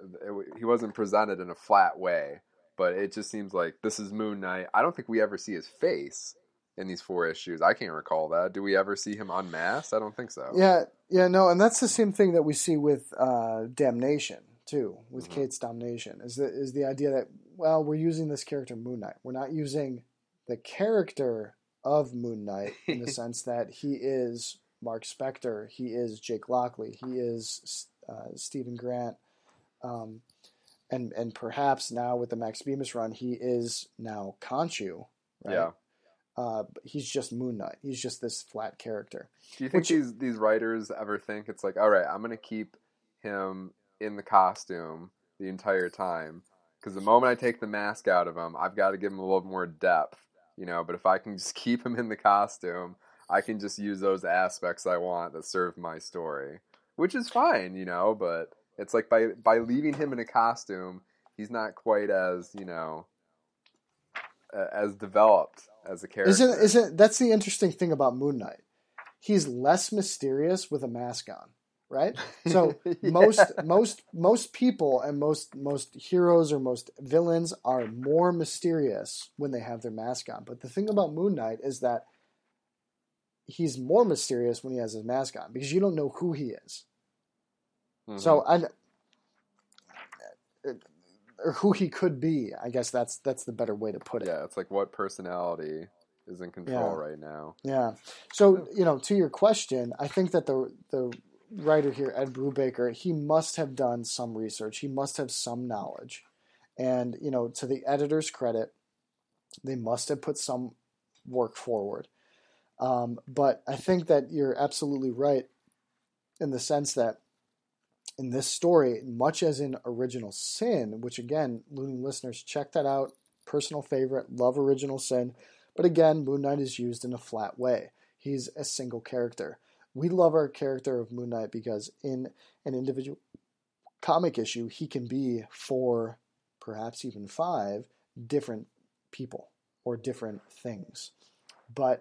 it, he wasn't presented in a flat way. But it just seems like this is Moon Knight. I don't think we ever see his face in these four issues. I can't recall that. Do we ever see him unmasked? I don't think so. Yeah, yeah, no, and that's the same thing that we see with uh, Damnation too, with Mhm. Cates' Damnation Is the is the idea that well, we're using this character Moon Knight. We're not using the character of Moon Knight in the sense that he is Mark Spector, he is Jake Lockley, he is uh, Stephen Grant, um, and and perhaps now with the Max Bemis run, he is now Khonshu. Right? Yeah. Uh, he's just Moon Knight. He's just this flat character. Do you think Which- these these writers ever think it's like, all right, I'm gonna keep him in the costume the entire time because the moment I take the mask out of him, I've got to give him a little more depth, you know. But if I can just keep him in the costume, I can just use those aspects I want that serve my story, which is fine, you know. But it's like by by leaving him in a costume, he's not quite as you know as developed as a character. Isn't isn't that's the interesting thing about Moon Knight? He's less mysterious with a mask on, right? So Yeah. most most most people and most most heroes or most villains are more mysterious when they have their mask on. But the thing about Moon Knight is that he's more mysterious when he has his mask on because you don't know who he is. Mhm. So I or who he could be. I guess that's that's the better way to put it. Yeah, it's like what personality is in control Yeah. right now. Yeah. So you know, to your question, I think that the the writer here, Ed Brubaker, he must have done some research. He must have some knowledge, and you know, to the editor's credit, they must have put some work forward. Um, but I think that you're absolutely right in the sense that in this story, much as in Original Sin, which again, Looney listeners, check that out. Personal favorite, love Original Sin. But again, Moon Knight is used in a flat way. He's a single character. We love our character of Moon Knight because in an individual comic issue, he can be four, perhaps even five different people or different things. But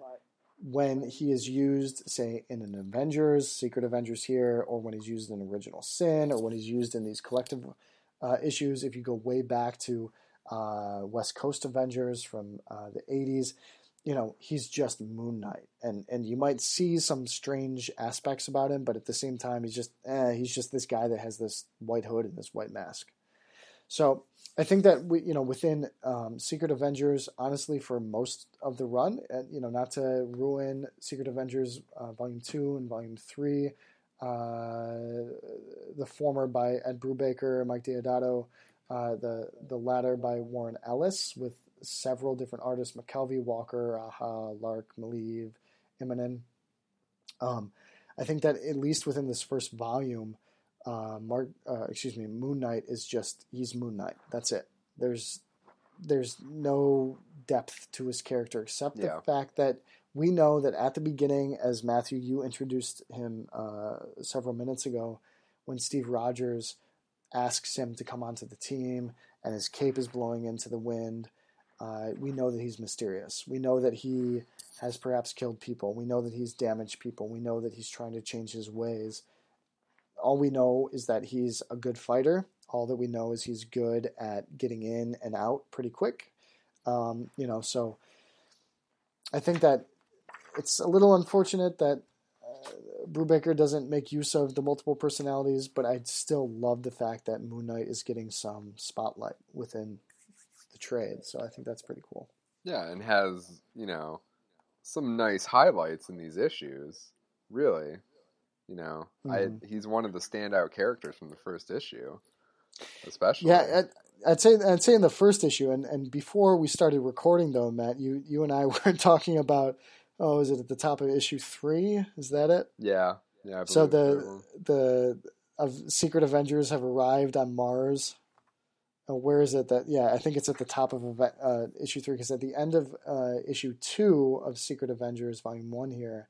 when he is used, say, in an Avengers, Secret Avengers here, or when he's used in Original Sin, or when he's used in these collective uh, issues, if you go way back to uh, West Coast Avengers from uh, the 80s, you know, he's just Moon Knight. And, and you might see some strange aspects about him, but at the same time, he's just, eh, he's just this guy that has this white hood and this white mask. So I think that we, you know, within um, Secret Avengers, honestly, for most of the run, and, you know, not to ruin Secret Avengers uh, Volume Two and Volume Three, uh, the former by Ed Brubaker, Mike Deodato, uh, the the latter by Warren Ellis, with several different artists: McKelvie, Walker, Aja, Lark, Maleev, Immonen. Um, I think that at least within this first volume, uh, Mark, uh, excuse me, Moon Knight is just he's Moon Knight. That's it. There's there's no depth to his character except the fact that we know that at the beginning, as Matthew you introduced him uh, several minutes ago, when Steve Rogers asks him to come onto the team and his cape is blowing into the wind, uh, we know that he's mysterious. We know that he has perhaps killed people. We know that he's damaged people. We know that he's trying to change his ways all we know is that he's a good fighter. All that we know is he's good at getting in and out pretty quick. Um, you know, so I think that it's a little unfortunate that uh, Brubaker doesn't make use of the multiple personalities, but I still love the fact that Moon Knight is getting some spotlight within trade. So I think that's pretty cool. Yeah, and has, you know, some nice highlights in these issues. Really. You know, Mhm. I he's one of the standout characters from the first issue, especially. Yeah, I'd, I'd say I'd say in the first issue, and, and before we started recording, though, Matt, you you and I were talking about. Oh, is it at the top of issue three? Is that it? yeah, yeah. So the the of Secret Avengers have arrived on Mars. Uh, where is it that? Yeah, I think it's at the top of uh, issue three because at the end of uh, issue two of Secret Avengers Volume One here,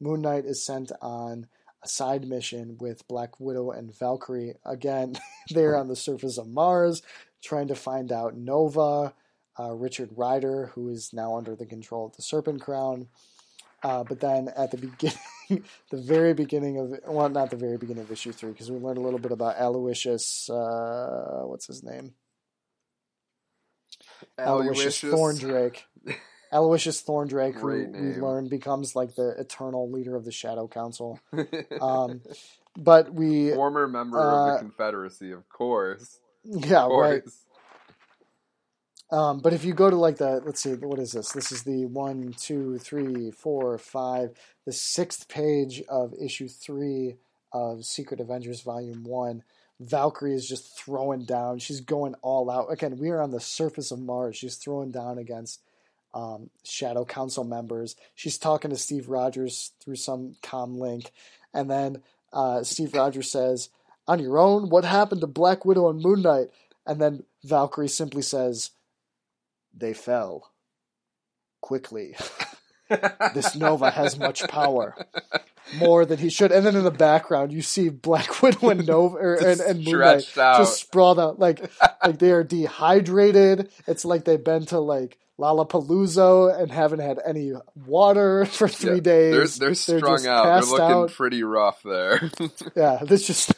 Moon Knight is sent on a side mission with Black Widow and Valkyrie. Again, they're on the surface of Mars trying to find out Nova, uh, Richard Rider, who is now under the control of the Serpent Crown. Uh, but then at the beginning, the very beginning of well, not the very beginning of issue three, because we learned a little bit about Aloysius. Uh, what's his name? Aloysius Aloysius. Thorndrake. Aloysius Thorndrake, who we learn becomes like the eternal leader of the Shadow Council. Um, but we, Former member of uh, the Confederacy, of course. yeah, Of right. Um, but if you go to like the, let's see, what is this? This is the one, two, three, four, five, the sixth page of issue three of Secret Avengers Volume One. Valkyrie is just throwing down. She's going all out. Again, we are on the surface of Mars. She's throwing down against um, Shadow Council members. She's talking to Steve Rogers through some com link, and then uh, Steve Rogers says, "On your own, what happened to Black Widow and Moon Knight?" And then Valkyrie simply says, "They fell quickly. this Nova has much power." More than he should, and then in the background you see Black Widow and Nova er, or, and, Just and Moon Knight out. just sprawled out like like they are dehydrated. It's like they've been to like Lollapalooza and haven't had any water for three Yeah, days. They're, they're strung just out. They're looking out. pretty rough there. Yeah, there's just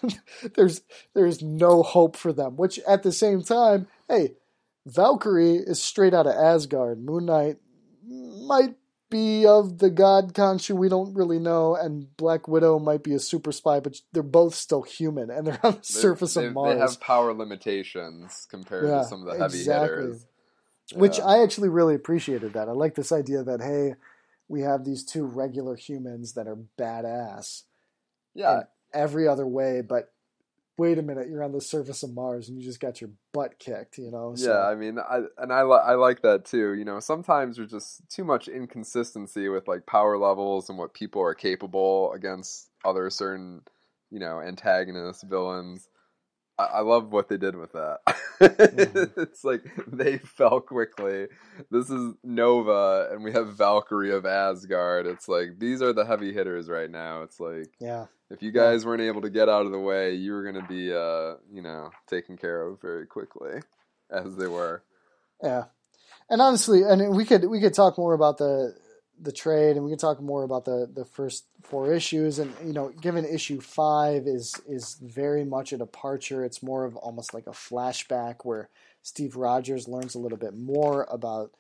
there's there's no hope for them. Which at the same time, hey, Valkyrie is straight out of Asgard. Moon Knight might be of the god Khonshu, we don't really know, and Black Widow might be a super spy, but they're both still human and they're on the They- surface they, of Mars. They have power limitations compared Yeah, to some of the heavy exactly. hitters. Which I actually really appreciated that. I like this idea that hey, we have these two regular humans that are badass yeah, in every other way, but wait a minute, you're on the surface of Mars and you just got your butt kicked, you know? So, yeah. I mean, I and I li- I like that too. You know, sometimes there's just too much inconsistency with like power levels and what people are capable against other certain, you know, antagonists, villains. I, love what they did with that. Mm-hmm. it's like they fell quickly. This is Nova, and we have Valkyrie of Asgard. It's like these are the heavy hitters right now. It's like yeah. if you Yeah. guys weren't able to get out of the way, you were going to be, uh, you know, taken care of very quickly, as they were. Yeah, and honestly, and we could we could talk more about the the trade, and we can talk more about the the first four issues, and you know, given issue five is is very much a departure. It's more of almost like a flashback where Steve Rogers learns a little bit more about.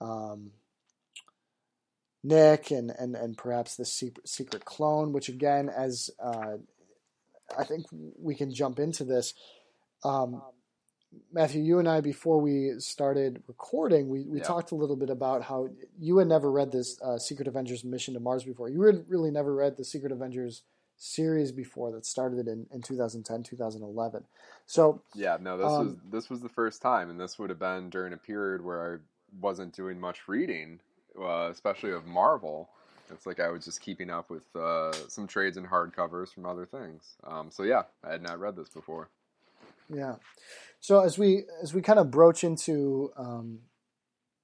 Um, Nick and, and, and perhaps the secret, clone, which again, as uh, I think we can jump into this. Um, Matthew, you and I, before we started recording, we, we Yeah. talked a little bit about how you had never read this uh, Secret Avengers Mission to Mars before. You had really never read the Secret Avengers series before that started in, in 2010, 2011. So, Yeah, no, this Um, was this was the first time, and this would have been during a period where I wasn't doing much reading, uh, especially of Marvel. It's like I was just keeping up with uh, some trades and hardcovers from other things. Um, so yeah, I had not read this before. Yeah. So as we as we kind of broach into um,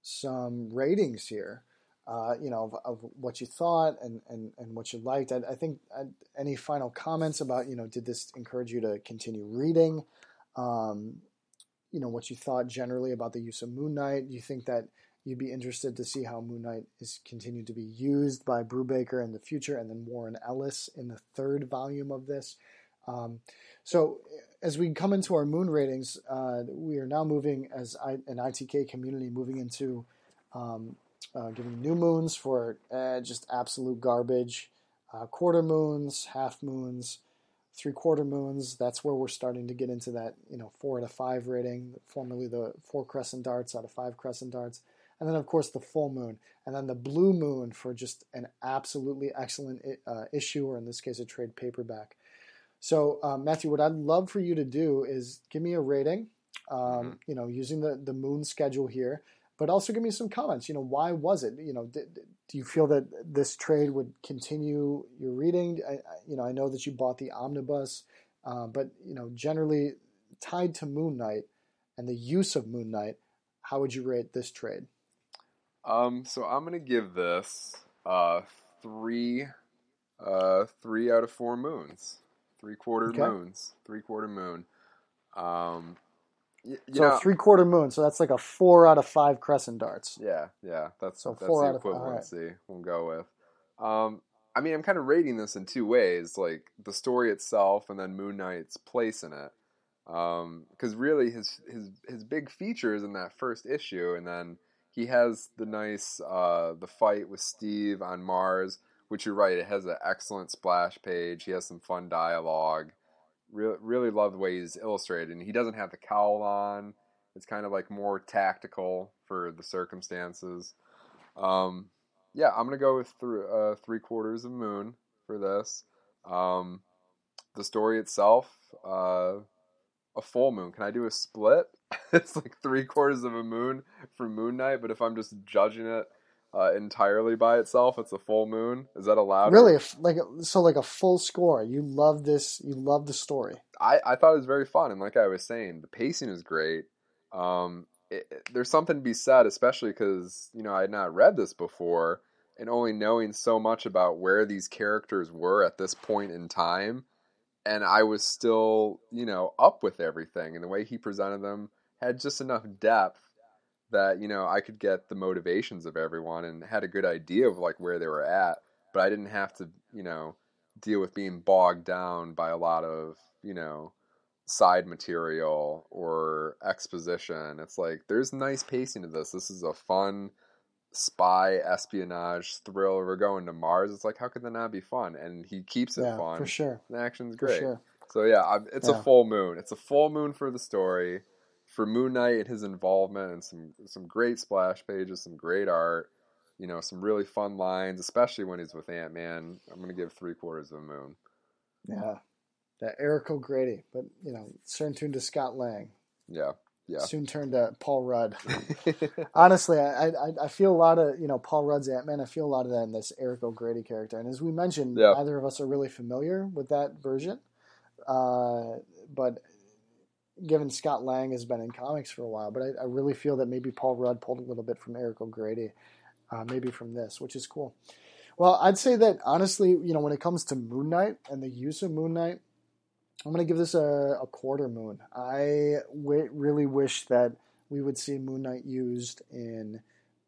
some ratings here, uh, you know, of, of what you thought and, and, and what you liked. I, I think uh, any final comments about, you know, did this encourage you to continue reading? Um, you know, what you thought generally about the use of Moon Knight. Do you think that you'd be interested to see how Moon Knight is continued to be used by Brubaker in the future and then Warren Ellis in the third volume of this? Um, so as we come into our moon ratings, uh, we are now moving as I, an ITK community moving into um, uh, giving new moons for uh, just absolute garbage, uh, quarter moons, half moons, three quarter moons. That's where we're starting to get into that you know four out of five rating, formerly the four crescent darts out of five crescent darts. and then of course the full moon, and then the blue moon for just an absolutely excellent uh, issue, or in this case, a trade paperback. So, um, Matthew, what I'd love for you to do is give me a rating, um, mm-hmm. you know, using the, the moon schedule here, but also give me some comments. You know, why was it? You know, did, do you feel that this trade would continue your reading? I, you know, I know that you bought the omnibus, uh, but you know, generally tied to Moon Knight and the use of Moon Knight, how would you rate this trade? Um, so I'm gonna give this uh three, uh three out of four moons, three quarter okay. moons, three quarter moon. Um, y- so know, three quarter moon. So that's like a four out of five crescent darts. Yeah, yeah, that's so that's four the equivalency. Right. We'll go with. Um, I mean, I'm kind of rating this in two ways, like the story itself, and then Moon Knight's place in it. Because um, really, his his his big features in that first issue, and then he has the nice uh, the fight with Steve on Mars, which you're right, it has an excellent splash page. He has some fun dialogue. Really, really love the way he's illustrated, and he doesn't have the cowl on. It's kind of like more tactical for the circumstances. Um, yeah, I'm gonna go with th- uh, three quarters of moon for this. Um, the story itself, uh, a full moon. Can I do a split? it's like three quarters of a moon for Moon Knight, but if I'm just judging it uh, entirely by itself, it's a full moon. Is that allowed? Really, like so, like a full score. You love this. You love the story. I I thought it was very fun, and like I was saying, the pacing is great. Um, it, it, there's something to be said, especially because you know I had not read this before, and only knowing so much about where these characters were at this point in time and I was still, you know, up with everything. And the way he presented them had just enough depth that, you know, I could get the motivations of everyone and had a good idea of like where they were at. But I didn't have to, you know, deal with being bogged down by a lot of, you know, side material or exposition. It's like there's nice pacing to this. This is a fun spy espionage thriller. We're going to Mars. It's like how could that not be fun? And he keeps it yeah, fun for sure. The action's great. Sure. So yeah, it's yeah. a full moon. It's a full moon for the story, for Moon Knight and his involvement, and some some great splash pages, some great art. You know, some really fun lines, especially when he's with Ant Man. I'm gonna give three quarters of a moon. Yeah, that Eric O'Grady, but you know, soon tune to Scott Lang. Yeah, yeah. soon turned to Paul Rudd. Honestly, I, I, I feel a lot of you know Paul Rudd's Ant Man. I feel a lot of that in this Eric O'Grady character, and as we mentioned, yeah. neither of us are really familiar with that version. Uh, but given Scott Lang has been in comics for a while, but I, I, really feel that maybe Paul Rudd pulled a little bit from Eric O'Grady, uh, maybe from this, which is cool. Well, I'd say that honestly, you know, when it comes to Moon Knight and the use of Moon Knight I'm going to give this a, a quarter moon. I w- really wish that we would see Moon Knight used in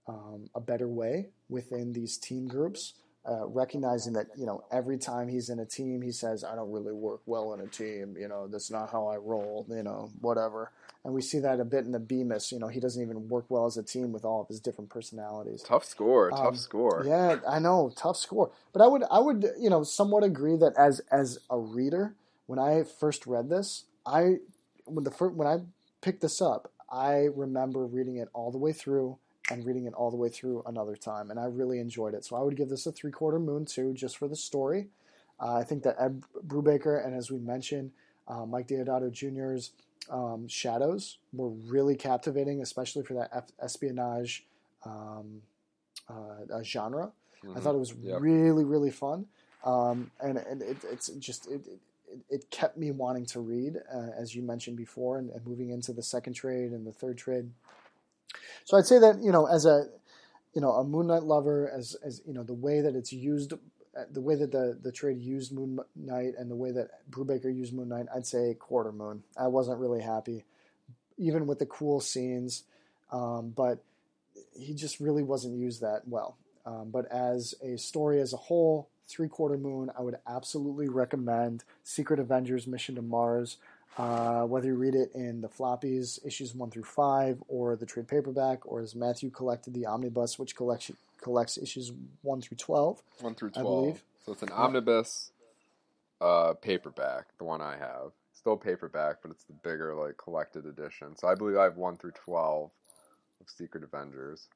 um, a better way within these team groups. Uh, recognizing that you know every time he's in a team, he says, "I don't really work well in a team. You know, that's not how I roll. You know, whatever." And we see that a bit in the Bemis. You know, he doesn't even work well as a team with all of his different personalities. Tough score, um, tough score. Yeah, I know, tough score. But I would, I would, you know, somewhat agree that as as a reader, when I first read this, I when the first, when I picked this up, I remember reading it all the way through and reading it all the way through another time, and I really enjoyed it. So I would give this a three quarter moon too, just for the story. Uh, I think that Ed Brubaker and as we mentioned, uh, Mike Deodato Jr.'s um, shadows were really captivating, especially for that F- espionage um, uh, genre. Mm-hmm. I thought it was yep. really, really fun, um, and, and it, it's just it, it, it, kept me wanting to read, uh, as you mentioned before, and, and, moving into the second trade and the third trade. So I'd say that you know, as a you know a Moon Knight lover, as as you know, the way that it's used, uh, the way that the the trade used Moon Knight, and the way that Brubaker used Moon Knight, I'd say quarter moon. I wasn't really happy, even with the cool scenes, um, but he just really wasn't used that well. Um, but as a story as a whole, Three Quarter Moon, I would absolutely recommend Secret Avengers Mission to Mars. Uh, whether you read it in the floppies, issues 1 through 5, or the trade paperback, or as Matthew collected the omnibus, which collects, collects issues 1 through 12. 1 through 12. I believe. So it's an omnibus uh, paperback, the one I have. Still paperback, but it's the bigger, like, collected edition. So I believe I have 1 through 12 of Secret Avengers.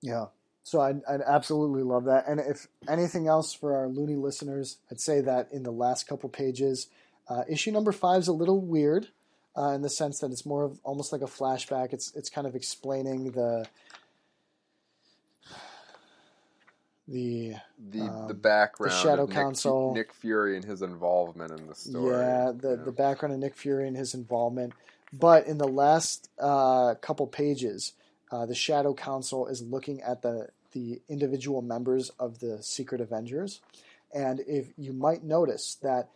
Yeah. So I'd, I'd absolutely love that. And if anything else for our loony listeners, I'd say that in the last couple pages, uh, issue number five is a little weird uh, in the sense that it's more of almost like a flashback. It's it's kind of explaining the the The Um, the background, the Shadow of Nick, Council. Nick Fury and his involvement in the story. Yeah, the, you the background of Nick Fury and his involvement. But in the last uh, couple pages, uh, the Shadow Council is looking at the the individual members of the Secret Avengers, and if you might notice that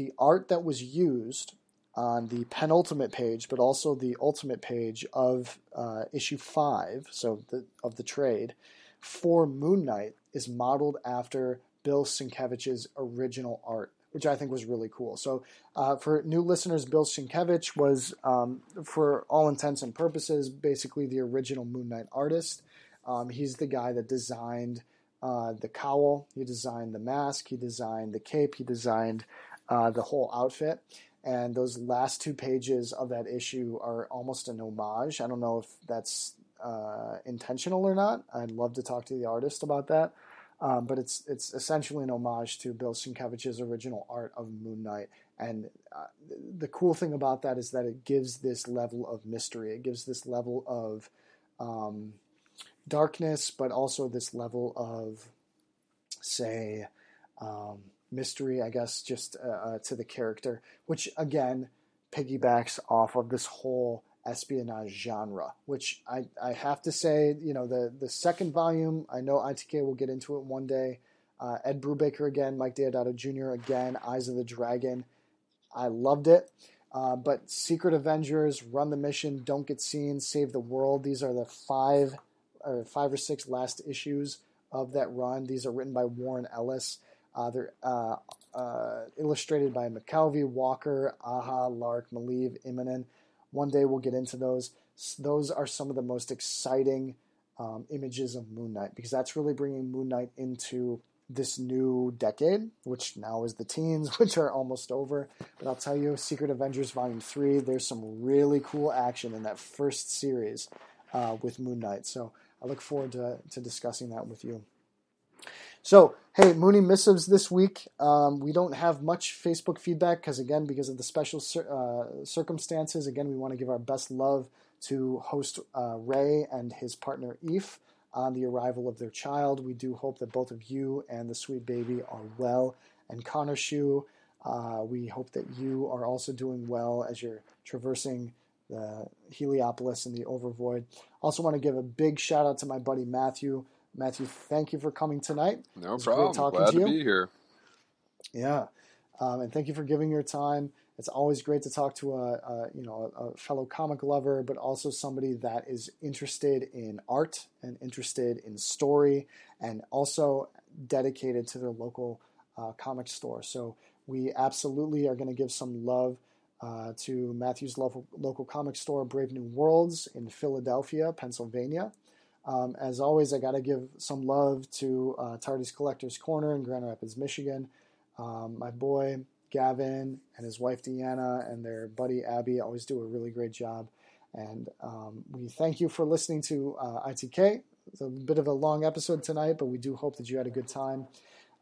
the art that was used on the penultimate page, but also the ultimate page of uh, issue five, so the, of the trade, for Moon Knight is modeled after Bill Sienkiewicz's original art, which I think was really cool. So, uh, for new listeners, Bill Sienkiewicz was, um, for all intents and purposes, basically the original Moon Knight artist. Um, he's the guy that designed uh, the cowl, he designed the mask, he designed the cape, he designed uh, the whole outfit. And those last two pages of that issue are almost an homage. I don't know if that's uh, intentional or not. I'd love to talk to the artist about that. Um, but it's it's essentially an homage to Bill Sienkiewicz's original art of Moon Knight. And uh, the cool thing about that is that it gives this level of mystery. It gives this level of um, darkness, but also this level of, say, um, mystery, I guess, just uh, uh, to the character, which again piggybacks off of this whole espionage genre, which I, I have to say, you know, the, the second volume, I know ITK will get into it one day. Uh, Ed Brubaker again, Mike Deodato Jr. again, Eyes of the Dragon. I loved it. Uh, but Secret Avengers, Run the Mission, Don't Get Seen, Save the World. These are the five or five or six last issues of that run. These are written by Warren Ellis. Uh, they're uh, uh, illustrated by McKelvie, Walker, Aja, Lark, Maleev, Immonen. One day we'll get into those. Those are some of the most exciting um, images of Moon Knight because that's really bringing Moon Knight into this new decade, which now is the teens, which are almost over. But I'll tell you, Secret Avengers Volume 3, there's some really cool action in that first series uh, with Moon Knight. So I look forward to, to discussing that with you. So, hey, Mooney missives this week. Um, we don't have much Facebook feedback because, again, because of the special uh, circumstances, again, we want to give our best love to host uh, Ray and his partner Eve on the arrival of their child. We do hope that both of you and the sweet baby are well. And Khonshu, uh, we hope that you are also doing well as you're traversing the Heliopolis and the Overvoid. Also, want to give a big shout out to my buddy Matthew. Matthew, thank you for coming tonight. No problem. talking Glad to to be here. Yeah, um, and thank you for giving your time. It's always great to talk to a, a you know a, a fellow comic lover, but also somebody that is interested in art and interested in story, and also dedicated to their local uh, comic store. So we absolutely are going to give some love uh, to Matthew's local local comic store, Brave New Worlds in Philadelphia, Pennsylvania. Um, as always, I got to give some love to uh, Tardy's Collectors Corner in Grand Rapids, Michigan. Um, my boy Gavin and his wife Deanna and their buddy Abby always do a really great job. And um, we thank you for listening to uh, ITK. It's a bit of a long episode tonight, but we do hope that you had a good time.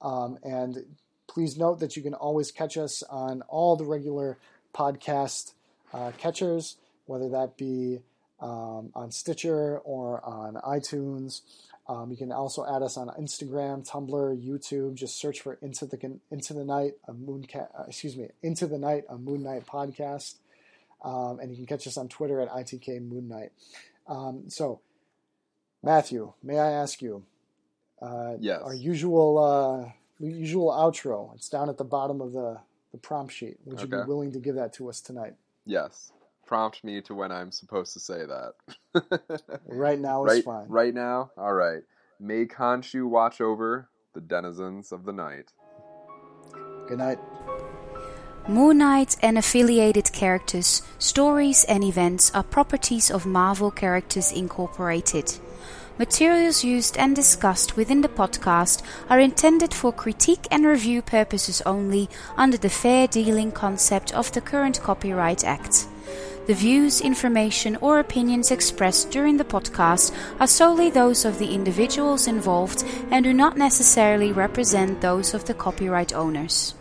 Um, and please note that you can always catch us on all the regular podcast uh, catchers, whether that be um, on Stitcher or on iTunes. Um, you can also add us on Instagram, Tumblr, YouTube. Just search for Into the Into the Knight, a Moon Ca- uh, excuse me, Into the Knight, a Moon Knight podcast, um, and you can catch us on Twitter at ITK Moon Knight. Um, so, Matthew, may I ask you? Uh, Yes. Our usual uh, usual outro. It's down at the bottom of the the prompt sheet. Would you Okay. be willing to give that to us tonight? Yes. Prompt me to when I'm supposed to say that. Right now is right, fine. right now? All right. May Khonshu watch over the denizens of the night. Good night. Moon Knight and affiliated characters, stories, and events are properties of Marvel Characters Incorporated. Materials used and discussed within the podcast are intended for critique and review purposes only under the fair dealing concept of the current Copyright Act. The views, information, or opinions expressed during the podcast are solely those of the individuals involved and do not necessarily represent those of the copyright owners.